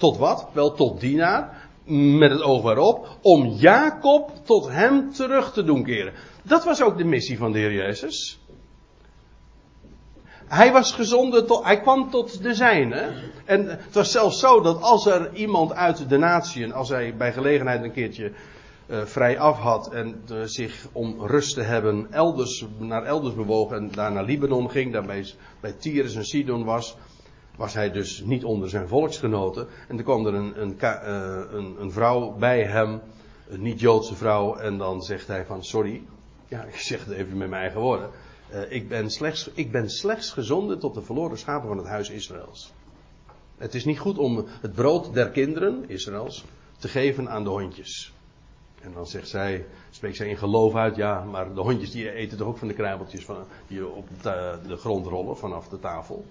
Tot wat? Wel tot dienaar. Met het oog waarop. Om Jacob tot hem terug te doen keren. Dat was ook de missie van de Heer Jezus. Hij was gezonden tot, hij kwam tot de zijne. En het was zelfs zo dat als er iemand uit de natieën, als hij bij gelegenheid een keertje uh, vrij af had en uh, zich om rust te hebben elders, naar elders bewogen en daar naar Libanon ging, daarbij bij Tyrus en Sidon was, was hij dus niet onder zijn volksgenoten. En er kwam er een, een, uh, een, een vrouw bij hem, een niet-Joodse vrouw, en dan zegt hij van sorry, ja ik zeg het even met mijn eigen woorden. Uh, ik, ben slechts, ik ben slechts gezonden tot de verloren schapen van het huis Israëls. Het is niet goed om het brood der kinderen, Israëls, te geven aan de hondjes. En dan zegt zij, spreekt zij in geloof uit, ja, maar de hondjes die eten toch ook van de kruimeltjes van, die op de grond rollen vanaf de tafel.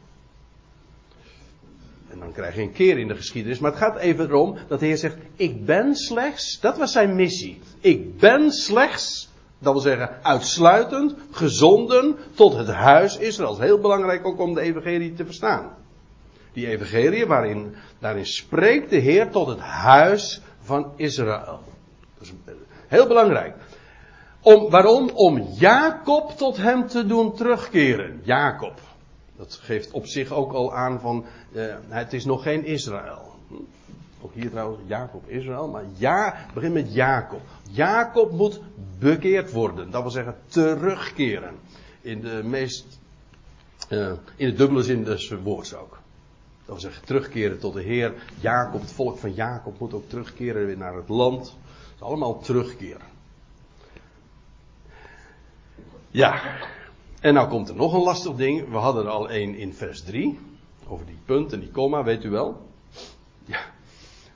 En dan krijg je een keer in de geschiedenis. Maar het gaat even erom dat de Heer zegt: Ik ben slechts. Dat was zijn missie. Ik ben slechts dat wil zeggen, uitsluitend gezonden tot het huis Israëls. Heel belangrijk ook om de evangelie te verstaan. Die evangelie waarin, daarin spreekt de Heer tot het huis van Israël. Dat is heel belangrijk. Om, waarom? Om Jacob tot hem te doen terugkeren. Jacob. Dat geeft op zich ook al aan van, uh, het is nog geen Israël. Ook hier trouwens Jacob, Israël. Maar ja, begin met Jacob. Jacob moet bekeerd worden. Dat wil zeggen terugkeren. In de meest. Uh, in de dubbele zin des woords ook. Dat wil zeggen terugkeren tot de Heer. Jacob, het volk van Jacob moet ook terugkeren naar het land. Het is allemaal terugkeren. Ja. En nou komt er nog een lastig ding. We hadden er al één in vers 3. Over die punt en die komma, weet u wel. Ja.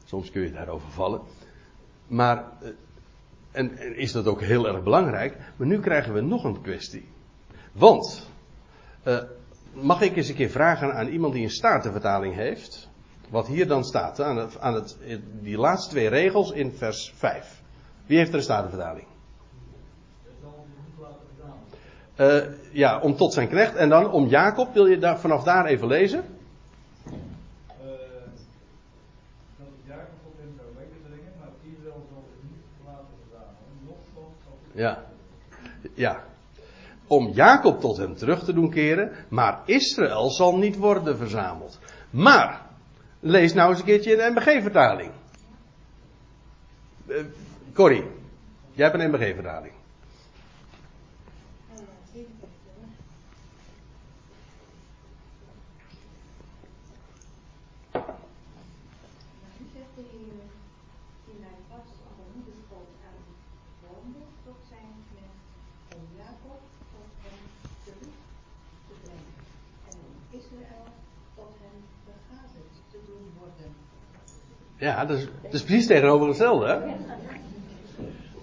Soms kun je daarover vallen. Maar, eh, en, is dat ook heel erg belangrijk. Maar nu krijgen we nog een kwestie. Want, uh, mag ik eens een keer vragen aan iemand die een statenvertaling heeft. Wat hier dan staat, aan, aan het, die laatste twee regels in vers 5. Wie heeft er een statenvertaling? Uh, ja, om tot zijn knecht. En dan om Jacob, wil je daar, vanaf daar even lezen? Ja. Ja. Om Jacob tot hem terug te doen keren, maar Israël zal niet worden verzameld. Maar, lees nou eens een keertje in de MBG-vertaling. Uh, Corrie, jij hebt een MBG-vertaling. Ja, dat is, is precies tegenovergestelde. Hè?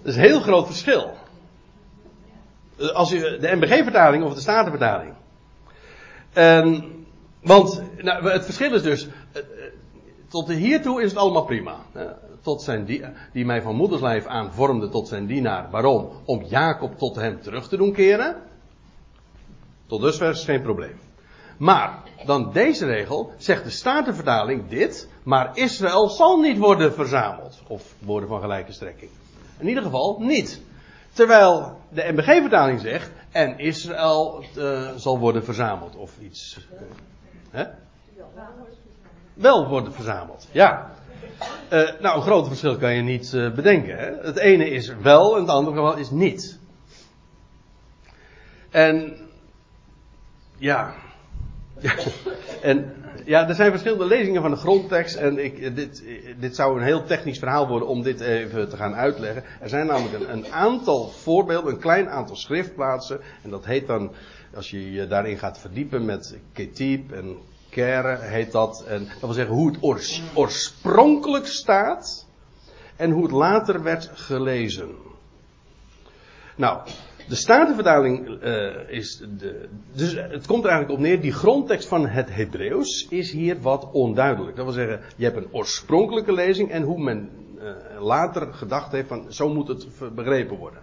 Dat is een heel groot verschil. Als je de MBG-vertaling of de Statenvertaling. En, want nou, het verschil is dus. Eh, eh, tot hiertoe is het allemaal prima. Tot zijn die, die mij van moederslijf aan vormde tot zijn dienaar. Waarom? Om Jacob tot hem terug te doen keren. Tot dusver is geen probleem. Maar dan deze regel zegt de Statenvertaling dit. Maar Israël zal niet worden verzameld. Of woorden van gelijke strekking. In ieder geval niet. Terwijl de MBG-vertaling zegt. En Israël uh, zal worden verzameld. Of iets. Uh, hè? Wel worden verzameld. Ja. Uh, nou, een groot verschil kan je niet bedenken. Hè? Het ene is wel en het andere geval is niet. En. Ja. en ja, er zijn verschillende lezingen van de grondtekst. En ik, dit, dit zou een heel technisch verhaal worden om dit even te gaan uitleggen. Er zijn namelijk een, een aantal voorbeelden, een klein aantal schriftplaatsen. En dat heet dan, als je je daarin gaat verdiepen met ketib en kere, heet dat. En dat wil zeggen hoe het oorspronkelijk staat. En hoe het later werd gelezen. Nou, de Statenvertaling uh, is de. Dus het komt er eigenlijk op neer. Die grondtekst van het Hebreeuws is hier wat onduidelijk. Dat wil zeggen, je hebt een oorspronkelijke lezing en hoe men uh, later gedacht heeft van zo moet het begrepen worden.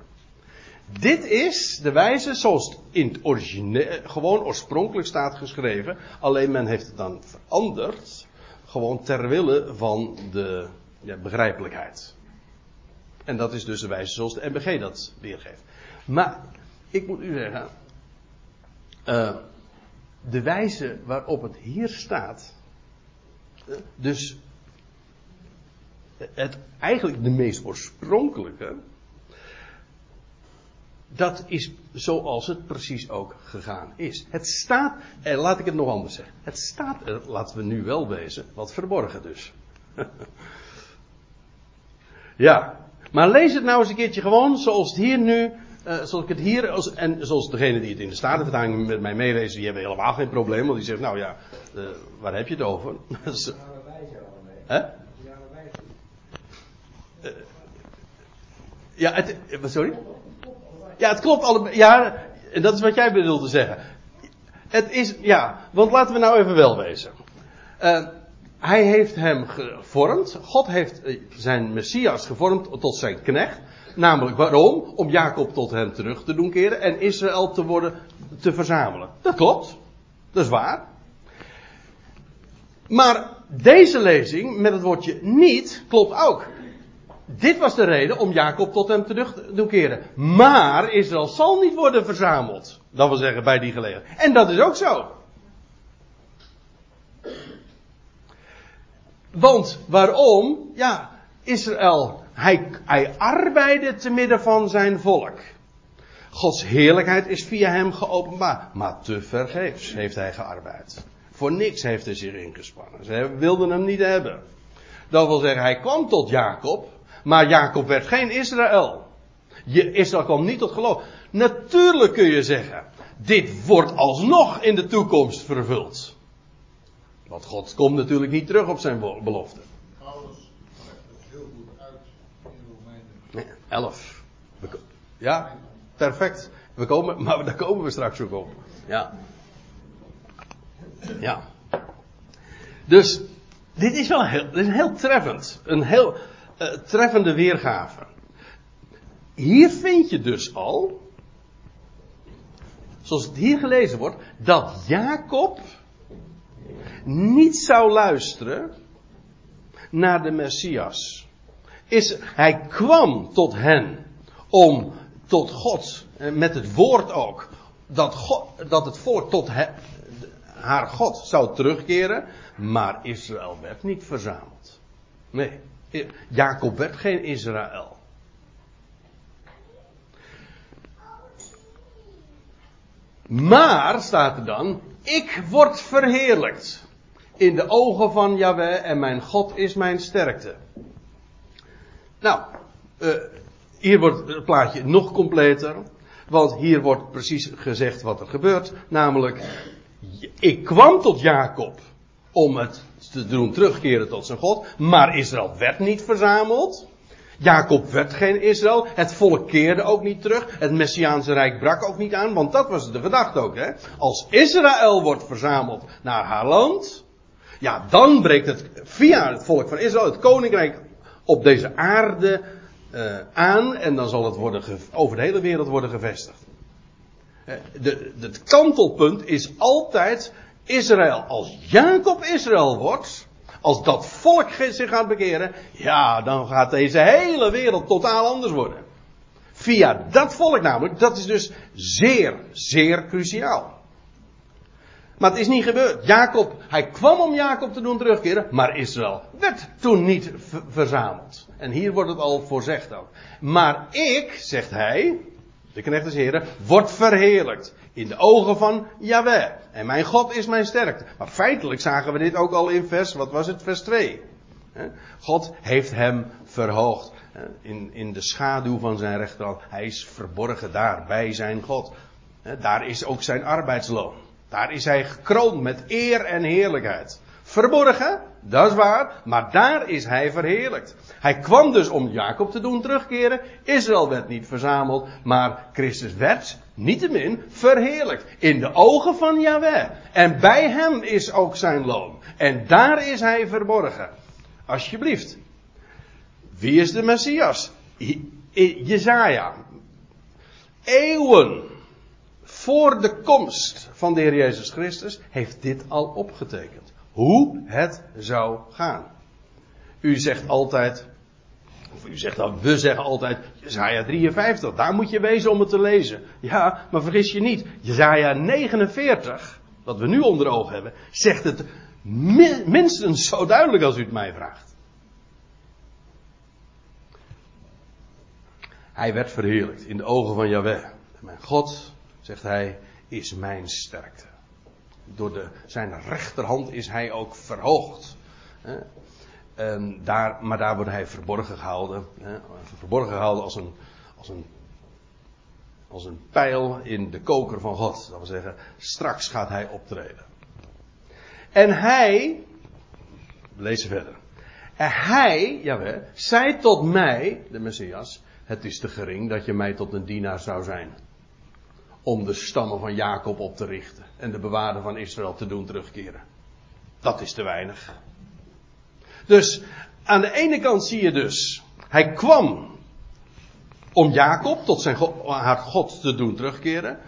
Dit is de wijze zoals het in het origineel, gewoon oorspronkelijk staat geschreven. Alleen men heeft het dan veranderd. Gewoon ter wille van de ja, begrijpelijkheid. En dat is dus de wijze zoals de MBG dat weergeeft. Maar ik moet u zeggen, uh, de wijze waarop het hier staat, uh, dus het eigenlijk de meest oorspronkelijke, dat is zoals het precies ook gegaan is. Het staat, en laat ik het nog anders zeggen, het staat er, laten we nu wel wezen, wat verborgen dus. ja, maar lees het nou eens een keertje gewoon zoals het hier nu uh, zoals ik het hier, als, en zoals degene die het in de Statenvertaling met mij meelezen, die hebben helemaal geen probleem, want die zegt, nou ja, uh, waar heb je het over? Hè? Uh, ja, het, sorry? Ja, het klopt allebei. Ja, dat is wat jij bedoelde zeggen. Het is, ja, want laten we nou even wel wezen. Uh, hij heeft hem gevormd. God heeft zijn Messias gevormd tot zijn knecht. Namelijk waarom? Om Jacob tot hem terug te doen keren en Israël te worden te verzamelen. Dat klopt. Dat is waar. Maar deze lezing met het woordje niet klopt ook. Dit was de reden om Jacob tot hem terug te doen keren. Maar Israël zal niet worden verzameld. Dat wil zeggen bij die gelegenheid. En dat is ook zo. Want waarom? Ja, Israël hij, hij arbeidde te midden van zijn volk. Gods heerlijkheid is via hem geopenbaard. Maar te vergeefs heeft hij gearbeid. Voor niks heeft hij zich ingespannen. Ze wilden hem niet hebben. Dat wil zeggen, hij kwam tot Jacob. Maar Jacob werd geen Israël. Je, Israël kwam niet tot geloof. Natuurlijk kun je zeggen. Dit wordt alsnog in de toekomst vervuld. Want God komt natuurlijk niet terug op zijn belofte. 11. Ja, perfect. We komen, maar daar komen we straks ook op. Ja. Ja. Dus, dit is wel heel, dit is heel treffend. Een heel uh, treffende weergave. Hier vind je dus al, zoals het hier gelezen wordt, dat Jacob niet zou luisteren naar de Messias. Is, hij kwam tot hen om tot God, eh, met het woord ook, dat, God, dat het volk tot haar God zou terugkeren, maar Israël werd niet verzameld. Nee, Jacob werd geen Israël. Maar, staat er dan, ik word verheerlijkt in de ogen van Yahweh en mijn God is mijn sterkte. Nou, uh, hier wordt het plaatje nog completer. Want hier wordt precies gezegd wat er gebeurt. Namelijk, ik kwam tot Jacob om het te doen terugkeren tot zijn God. Maar Israël werd niet verzameld. Jacob werd geen Israël. Het volk keerde ook niet terug. Het Messiaanse Rijk brak ook niet aan. Want dat was de gedachte ook. Hè? Als Israël wordt verzameld naar haar land. Ja, dan breekt het via het volk van Israël het koninkrijk op deze aarde uh, aan. En dan zal het worden over de hele wereld worden gevestigd. Uh, de, het kantelpunt is altijd Israël. Als Jacob Israël wordt, als dat volk zich gaat bekeren, ja, dan gaat deze hele wereld totaal anders worden. Via dat volk namelijk, dat is dus zeer, zeer cruciaal. Maar het is niet gebeurd. Jacob, hij kwam om Jacob te doen terugkeren, maar Israël werd toen niet verzameld. En hier wordt het al voorzegd ook. Maar ik, zegt hij, de knecht des heren, wordt verheerlijkt in de ogen van Yahweh. En mijn God is mijn sterkte. Maar feitelijk zagen we dit ook al in vers, wat was het, vers 2. God heeft hem verhoogd. In, in de schaduw van zijn rechterhand. Hij is verborgen daar, bij zijn God. Daar is ook zijn arbeidsloon. Daar is hij gekroond met eer en heerlijkheid. Verborgen, dat is waar, maar daar is hij verheerlijkt. Hij kwam dus om Jacob te doen terugkeren. Israël werd niet verzameld, maar Christus werd, niettemin, verheerlijkt. In de ogen van Yahweh. En bij hem is ook zijn loon. En daar is hij verborgen. Alsjeblieft. Wie is de Messias? Jezaja. Eeuwen voor de komst van de Heer Jezus Christus heeft dit al opgetekend. Hoe het zou gaan. U zegt altijd, of u zegt dan, we zeggen altijd, Jezaja 53, daar moet je wezen om het te lezen. Ja, maar vergis je niet, Jezaja 49, wat we nu onder ogen hebben, zegt het minstens zo duidelijk als u het mij vraagt. Hij werd verheerlijkt in de ogen van Yahweh. Mijn God zegt hij, is mijn sterkte. Door de, zijn rechterhand is hij ook verhoogd. Daar, maar daar wordt hij verborgen gehouden. Verborgen gehouden als een, als, een, als een pijl in de koker van God. Dat wil zeggen, straks gaat hij optreden. En hij, lezen verder. En hij, jawel, zei tot mij, de Messias, het is te gering dat je mij tot een dienaar zou zijn om de stammen van Jacob op te richten en de bewaarder van Israël te doen terugkeren. Dat is te weinig. Dus aan de ene kant zie je dus, hij kwam om Jacob tot zijn haar God te doen terugkeren.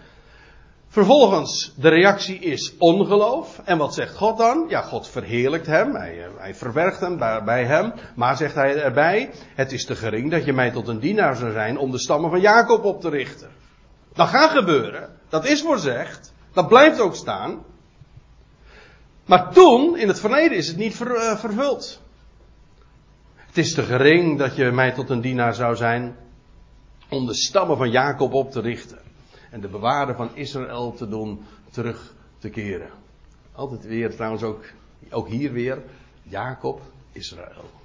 Vervolgens, de reactie is ongeloof. En wat zegt God dan? Ja, God verheerlijkt hem. Hij, hij verwerkt hem bij hem. Maar zegt hij erbij: Het is te gering dat je mij tot een dienaar zou zijn om de stammen van Jacob op te richten. Dat gaat gebeuren. Dat is voorzegd. Dat blijft ook staan. Maar toen, in het verleden, is het niet eh, vervuld. Het is te gering dat je mij tot een dienaar zou zijn om de stammen van Jacob op te richten. En de bewaarder van Israël te doen terug te keren. Altijd weer, trouwens ook, ook hier weer, Jacob, Israël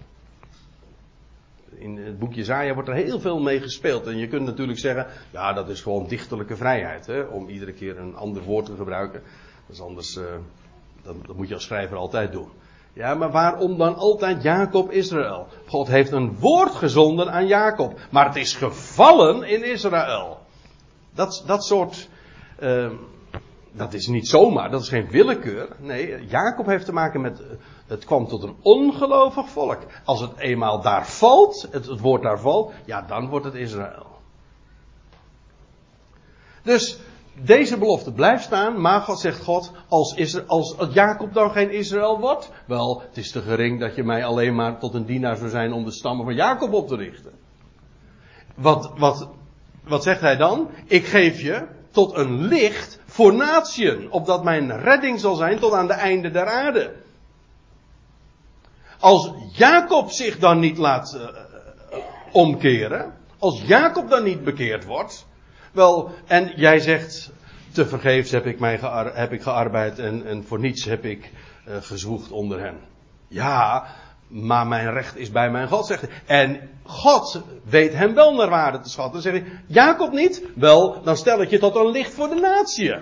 in het boekje Zaja wordt er heel veel mee gespeeld. En je kunt natuurlijk zeggen, ja, dat is gewoon dichterlijke vrijheid. Hè, om iedere keer een ander woord te gebruiken. Dat is anders, uh, dat, dat, moet je als schrijver altijd doen. Ja, maar waarom dan altijd Jacob Israël? God heeft een woord gezonden aan Jacob, maar het is gevallen in Israël. Dat, dat soort. Uh, dat is niet zomaar, dat is geen willekeur. Nee, Jacob heeft te maken met. Het kwam tot een ongelovig volk. Als het eenmaal daar valt, het, woord daar valt, ja, dan wordt het Israël. Dus deze belofte blijft staan, maar God zegt God, als, Israël, als Jacob dan geen Israël wordt, wel, het is te gering dat je mij alleen maar tot een dienaar zou zijn om de stammen van Jacob op te richten. Wat, wat, wat zegt hij dan? Ik geef je tot een licht voor natieën, opdat mijn redding zal zijn tot aan de einde der aarde. Als Jacob zich dan niet laat uh, omkeren, als Jacob dan niet bekeerd wordt, wel, en jij zegt, te vergeefs heb ik, mij heb ik gearbeid en, en voor niets heb ik uh, onder hen. Ja, maar mijn recht is bij mijn God, zegt. En God weet hem wel naar waarde te schatten. Dan zeg ik, Jacob niet? Wel, dan stel ik je tot een licht voor de natie.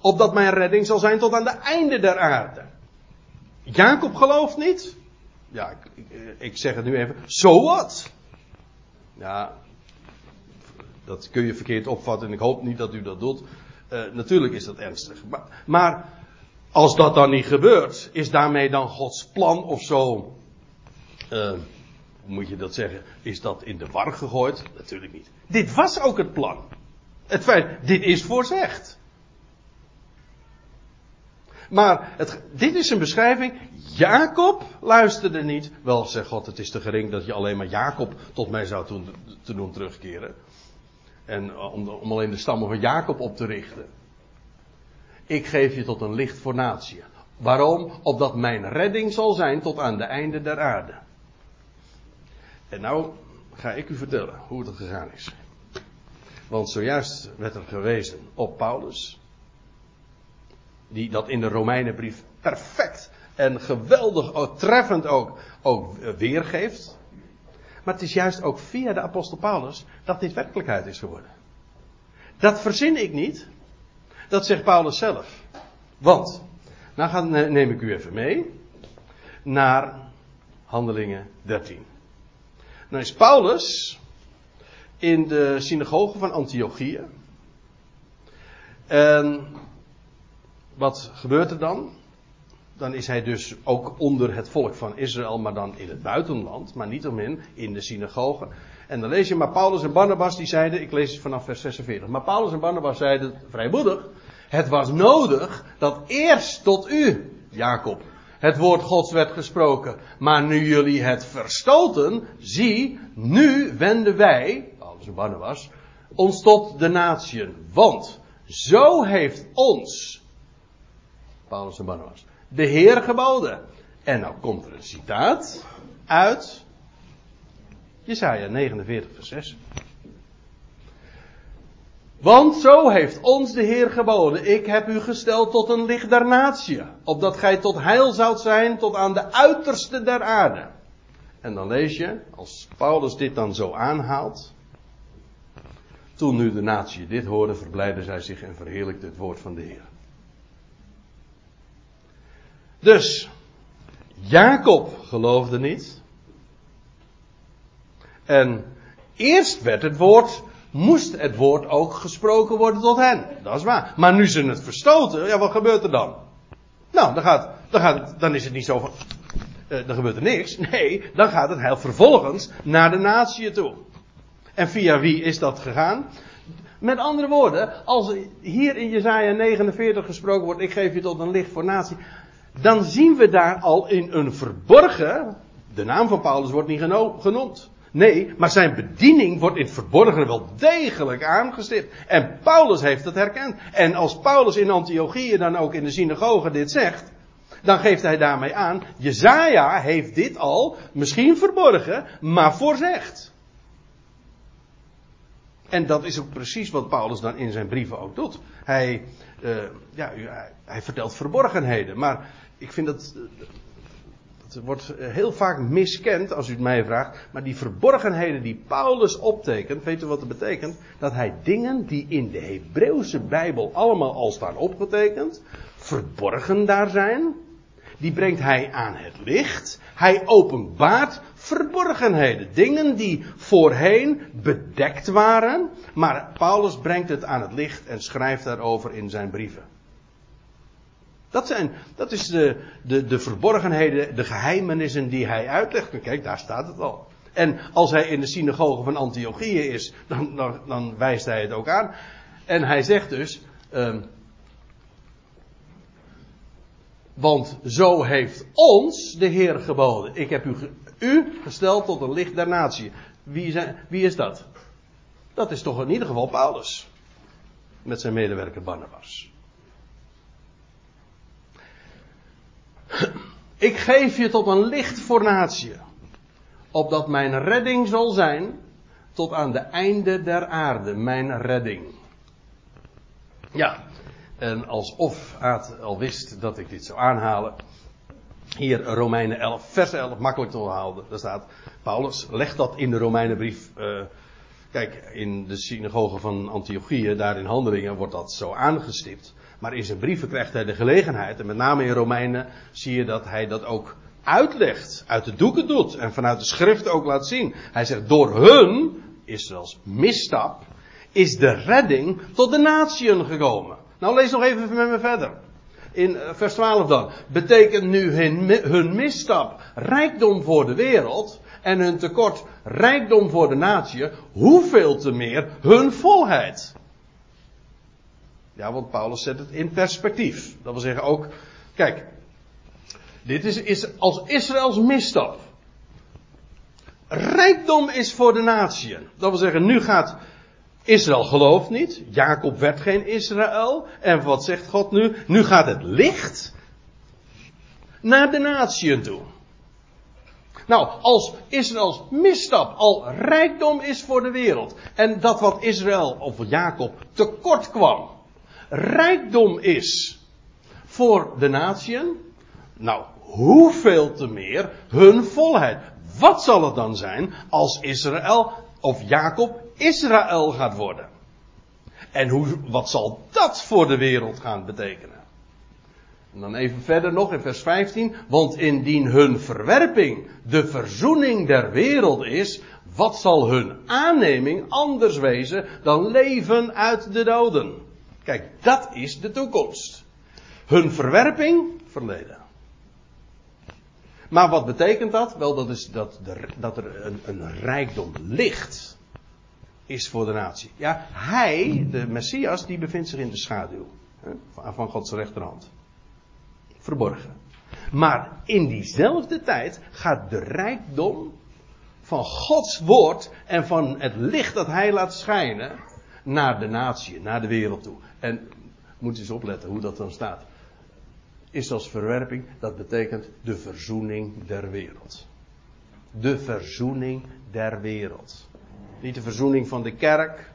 Opdat mijn redding zal zijn tot aan de einde der aarde. Jacob gelooft niet? Ja, ik, ik, ik zeg het nu even. Zo so wat? Ja, dat kun je verkeerd opvatten en ik hoop niet dat u dat doet. Uh, natuurlijk is dat ernstig. Maar, als dat dan niet gebeurt, is daarmee dan Gods plan of zo. Uh, moet je dat zeggen? Is dat in de war gegooid? Natuurlijk niet. Dit was ook het plan. Het feit, dit is voorzegd. Maar dit is een beschrijving. Jacob luisterde niet. Wel, zegt God, het is te gering dat je alleen maar Jacob tot mij zou doen, te doen terugkeren. En om, om alleen de stammen van Jacob op te richten. Ik geef je tot een licht voor natie. Waarom? Opdat mijn redding zal zijn tot aan de einde der aarde. En nou ga ik u vertellen hoe het gegaan is. Want zojuist werd er gewezen op Paulus. Die dat in de Romeinenbrief perfect en geweldig, treffend ook, ook weergeeft. Maar het is juist ook via de apostel Paulus dat dit werkelijkheid is geworden. Dat verzin ik niet. Dat zegt Paulus zelf. Want, nou ga, neem ik u even mee naar Handelingen 13. Nou is Paulus in de synagoge van Antiochië. En wat gebeurt er dan? dan is hij dus ook onder het volk van Israël, maar dan in het buitenland, maar niet omhin in de synagoge. En dan lees je, maar Paulus en Barnabas die zeiden, ik lees het vanaf vers 46, maar Paulus en Barnabas zeiden vrijmoedig, het was nodig dat eerst tot u, Jacob, het woord Gods werd gesproken, maar nu jullie het verstoten, zie, nu wenden wij, Paulus en Barnabas, ons tot de natieën, want zo heeft ons, Paulus en Barnabas, de Heer geboden. En nou komt er een citaat uit Jesaja 49 vers 6. Want zo heeft ons de Heer geboden. Ik heb u gesteld tot een licht der natie. Opdat gij tot heil zoudt zijn tot aan de uiterste der aarde. En dan lees je, als Paulus dit dan zo aanhaalt. Toen nu de natie dit hoorde, verblijden zij zich en verheerlijkte het woord van de Heer. Dus, Jacob geloofde niet. En eerst werd het woord, moest het woord ook gesproken worden tot hen. Dat is waar. Maar nu ze het verstoten, ja, wat gebeurt er dan? Nou, dan, gaat, dan, gaat, dan is het niet zo van, uh, dan gebeurt er niks. Nee, dan gaat het heel vervolgens naar de natie toe. En via wie is dat gegaan? Met andere woorden, als hier in Jezaja 49 gesproken wordt, ik geef je tot een licht voor natie dan zien we daar al in een verborgen, de naam van Paulus wordt niet genoemd. Nee, maar zijn bediening wordt in het verborgen wel degelijk aangestipt. En Paulus heeft het herkend. En als Paulus in Antiochië dan ook in de synagoge dit zegt, dan geeft hij daarmee aan, Jezaja heeft dit al, misschien verborgen, maar voorzegd. En dat is ook precies wat Paulus dan in zijn brieven ook doet. Hij, uh, ja, hij vertelt verborgenheden, maar ik vind dat. Het wordt heel vaak miskend, als u het mij vraagt. Maar die verborgenheden die Paulus optekent, weet u wat dat betekent? Dat hij dingen die in de Hebreeuwse Bijbel allemaal al staan opgetekend, verborgen daar zijn. die brengt hij aan het licht. Hij openbaart verborgenheden. Dingen die voorheen bedekt waren. Maar Paulus brengt het aan het licht en schrijft daarover in zijn brieven. Dat, zijn, dat is de, de, de verborgenheden, de geheimenissen die hij uitlegt. Kijk, daar staat het al. En als hij in de synagoge van Antiochië is, dan, dan, dan wijst hij het ook aan. En hij zegt dus. Uh, want zo heeft ons de Heer geboden. Ik heb u, u gesteld tot een licht der natie. Wie, zijn, wie is dat? Dat is toch in ieder geval Paulus. Met zijn medewerker Barnabas. Ik geef je tot een licht voor natie. Opdat mijn redding zal zijn tot aan de einde der aarde. Mijn redding. Ja, en alsof Aad al wist dat ik dit zou aanhalen. Hier Romeinen 11, vers 11, makkelijk te onthouden. Daar staat, Paulus legt dat in de Romeinenbrief. Uh, kijk, in de synagoge van Antiochië, daar in Handelingen, wordt dat zo aangestipt. Maar in zijn brieven krijgt hij de gelegenheid, en met name in Romeinen zie je dat hij dat ook uitlegt, uit de doeken doet en vanuit de schrift ook laat zien. Hij zegt, door hun, Israëls misstap, is de redding tot de natieën gekomen. Nou, lees nog even met me verder. In eh, vers 12 dan. Betekent nu hun, hun misstap rijkdom voor de wereld en hun tekort rijkdom voor de natie, hoeveel te meer hun volheid. Ja, want Paulus zet het in perspectief. Dat wil zeggen ook, kijk, dit is, is als Israëls misstap. Rijkdom is voor de natie. Dat wil zeggen, nu gaat Israël gelooft niet. Jacob werd geen Israël. En wat zegt God nu? Nu gaat het licht naar de natieën toe. Nou, als Israëls misstap al rijkdom is voor de wereld. En dat wat Israël of Jacob tekort kwam. Rijkdom is voor de natieën. Nou, hoeveel te meer hun volheid. Wat zal het dan zijn als Israël of Jacob Israël gaat worden. En hoe, wat zal dat voor de wereld gaan betekenen? En dan even verder nog in vers 15. Want indien hun verwerping de verzoening der wereld is, wat zal hun aanneming anders wezen dan leven uit de doden? Kijk, dat is de toekomst. Hun verwerping, verleden. Maar wat betekent dat? Wel, dat is dat, dat er een, een rijkdom ligt is voor de natie. Ja, hij, de Messias, die bevindt zich in de schaduw hè, van Gods rechterhand. Verborgen. Maar in diezelfde tijd gaat de rijkdom van Gods woord en van het licht dat hij laat schijnen naar de natie, naar de wereld toe. En moet eens opletten hoe dat dan staat. Is als verwerping, dat betekent de verzoening der wereld. De verzoening der wereld. Niet de verzoening van de kerk.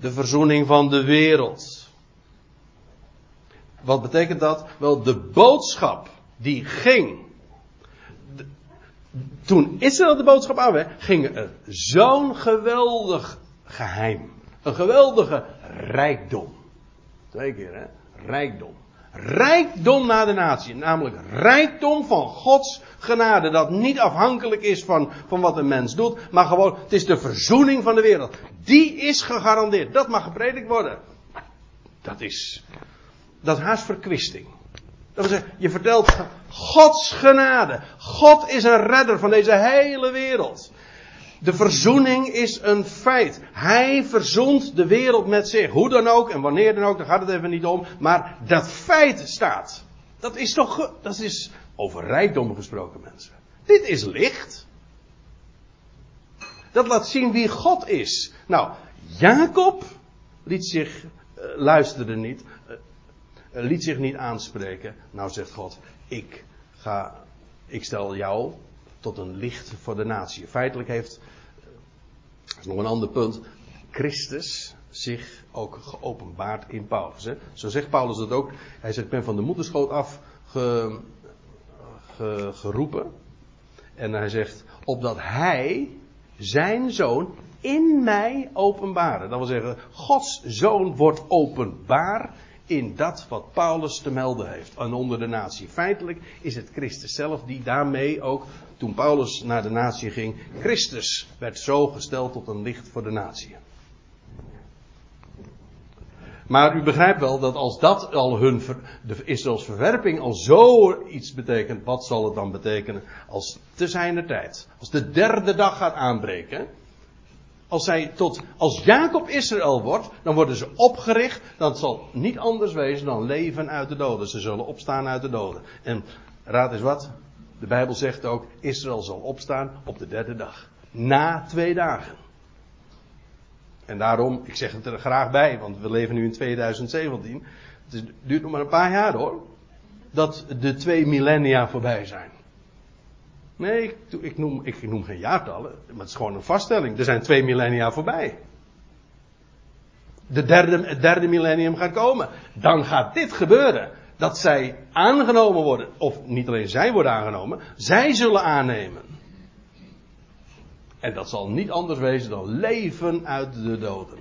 De verzoening van de wereld. Wat betekent dat? Wel, de boodschap die ging. toen Israël de boodschap aanweg, ging er zo'n geweldig geheim. Een geweldige rijkdom. Twee keer, hè? Rijkdom. Rijkdom naar de natie. Namelijk rijkdom van Gods genade. Dat niet afhankelijk is van, van wat een mens doet. Maar gewoon, het is de verzoening van de wereld. Die is gegarandeerd. Dat mag gepredikt worden. Dat is, dat haast verkwisting. Dat wil zeggen, je vertelt Gods genade. God is een redder van deze hele wereld. De verzoening is een feit. Hij verzoent de wereld met zich. Hoe dan ook en wanneer dan ook, daar gaat het even niet om. Maar dat feit staat. Dat is toch, dat is over rijkdom gesproken mensen. Dit is licht. Dat laat zien wie God is. Nou, Jacob liet zich, uh, luisterde niet, uh, liet zich niet aanspreken. Nou zegt God, ik ga, ik stel jou tot een licht voor de natie. Feitelijk heeft, is nog een ander punt, Christus zich ook geopenbaard in Paulus. Hè? Zo zegt Paulus dat ook. Hij zegt, ik ben van de moederschoot af ge, ge, geroepen. En hij zegt, opdat hij zijn zoon in mij openbaren. Dat wil zeggen, Gods zoon wordt openbaar in dat wat Paulus te melden heeft. En onder de natie. Feitelijk is het Christus zelf die daarmee ook, toen Paulus naar de natie ging, Christus werd zo gesteld tot een licht voor de natie. Maar u begrijpt wel dat als dat al hun, de Israëls verwerping al zoiets betekent, wat zal het dan betekenen als te zijner tijd, als de derde dag gaat aanbreken, als zij tot, als Jacob Israël wordt, dan worden ze opgericht, dat zal niet anders wezen dan leven uit de doden. Ze zullen opstaan uit de doden. En raad eens wat, de Bijbel zegt ook, Israël zal opstaan op de derde dag. Na twee dagen. En daarom, ik zeg het er graag bij, want we leven nu in 2017. Het duurt nog maar een paar jaar hoor. Dat de twee millennia voorbij zijn. Nee, ik, ik, noem, ik noem geen jaartallen, maar het is gewoon een vaststelling. Er zijn twee millennia voorbij. De het derde millennium gaat komen. Dan gaat dit gebeuren. Dat zij aangenomen worden, of niet alleen zij worden aangenomen, zij zullen aannemen. En dat zal niet anders wezen dan leven uit de doden.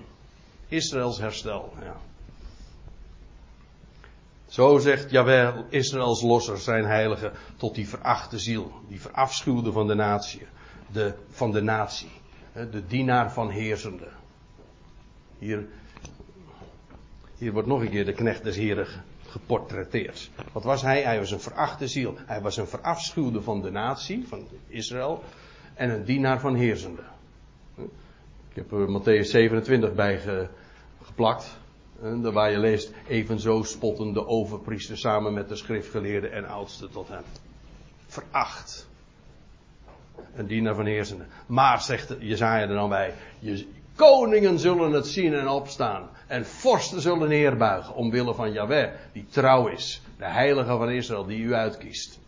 Israëls herstel. Ja. Zo zegt Jawel, Israëls losser, zijn heilige, tot die verachte ziel, die verafschuwde van de natie, de, van de natie, de dienaar van heersende. Hier, hier wordt nog een keer de knecht des heren geportretteerd. Wat was hij? Hij was een verachte ziel. Hij was een verafschuwde van de natie, van Israël en een dienaar van heersende. Ik heb er Matthäus 27 bij geplakt. Waar je leest, evenzo spotten de overpriester samen met de schriftgeleerden en oudsten tot hem. Veracht. Een dienaar van heersende. Maar, zegt Jezaja er dan bij, je, koningen zullen het zien en opstaan. En vorsten zullen neerbuigen omwille van Yahweh, die trouw is. De heilige van Israël, die u uitkiest.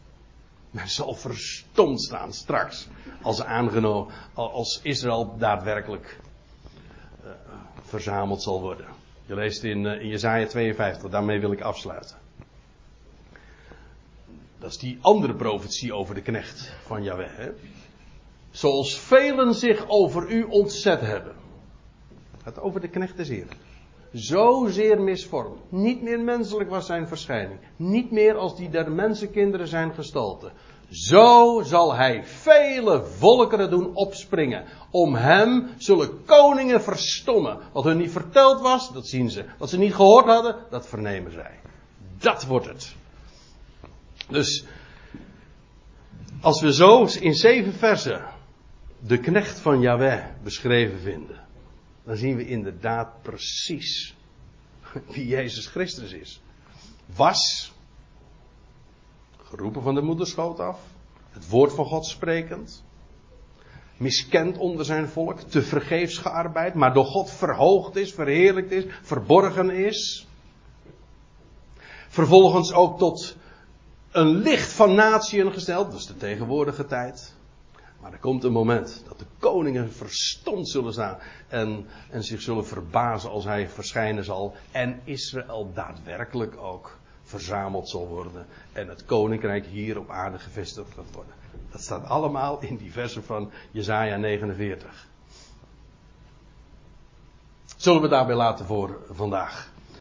Men zal verstomd staan straks. Als, aangenomen, als Israël daadwerkelijk uh, verzameld zal worden. Je leest in, uh, Jezaja 52, daarmee wil ik afsluiten. Dat is die andere profetie over de knecht van Yahweh. Hè? Zoals velen zich over u ontzet hebben. Gaat over de knecht des Heeren. Zozeer misvormd. Niet meer menselijk was zijn verschijning. Niet meer als die der mensenkinderen zijn gestalte. Zo zal hij vele volkeren doen opspringen. Om hem zullen koningen verstommen. Wat hun niet verteld was, dat zien ze. Wat ze niet gehoord hadden, dat vernemen zij. Dat wordt het. Dus, als we zo in zeven versen de knecht van Yahweh beschreven vinden dan zien we inderdaad precies wie Jezus Christus is. Was, geroepen van de moederschoot af, het woord van God sprekend, miskend onder zijn volk, te vergeefs gearbeid, maar door God verhoogd is, verheerlijkt is, verborgen is. Vervolgens ook tot een licht van natieën gesteld, dat is de tegenwoordige tijd. Maar er komt een moment dat de koningen verstomd zullen staan en, en zich zullen verbazen als hij verschijnen zal. En Israël daadwerkelijk ook verzameld zal worden. En het koninkrijk hier op aarde gevestigd gaat worden. Dat staat allemaal in die versen van Jesaja 49. Zullen we daarbij laten voor vandaag.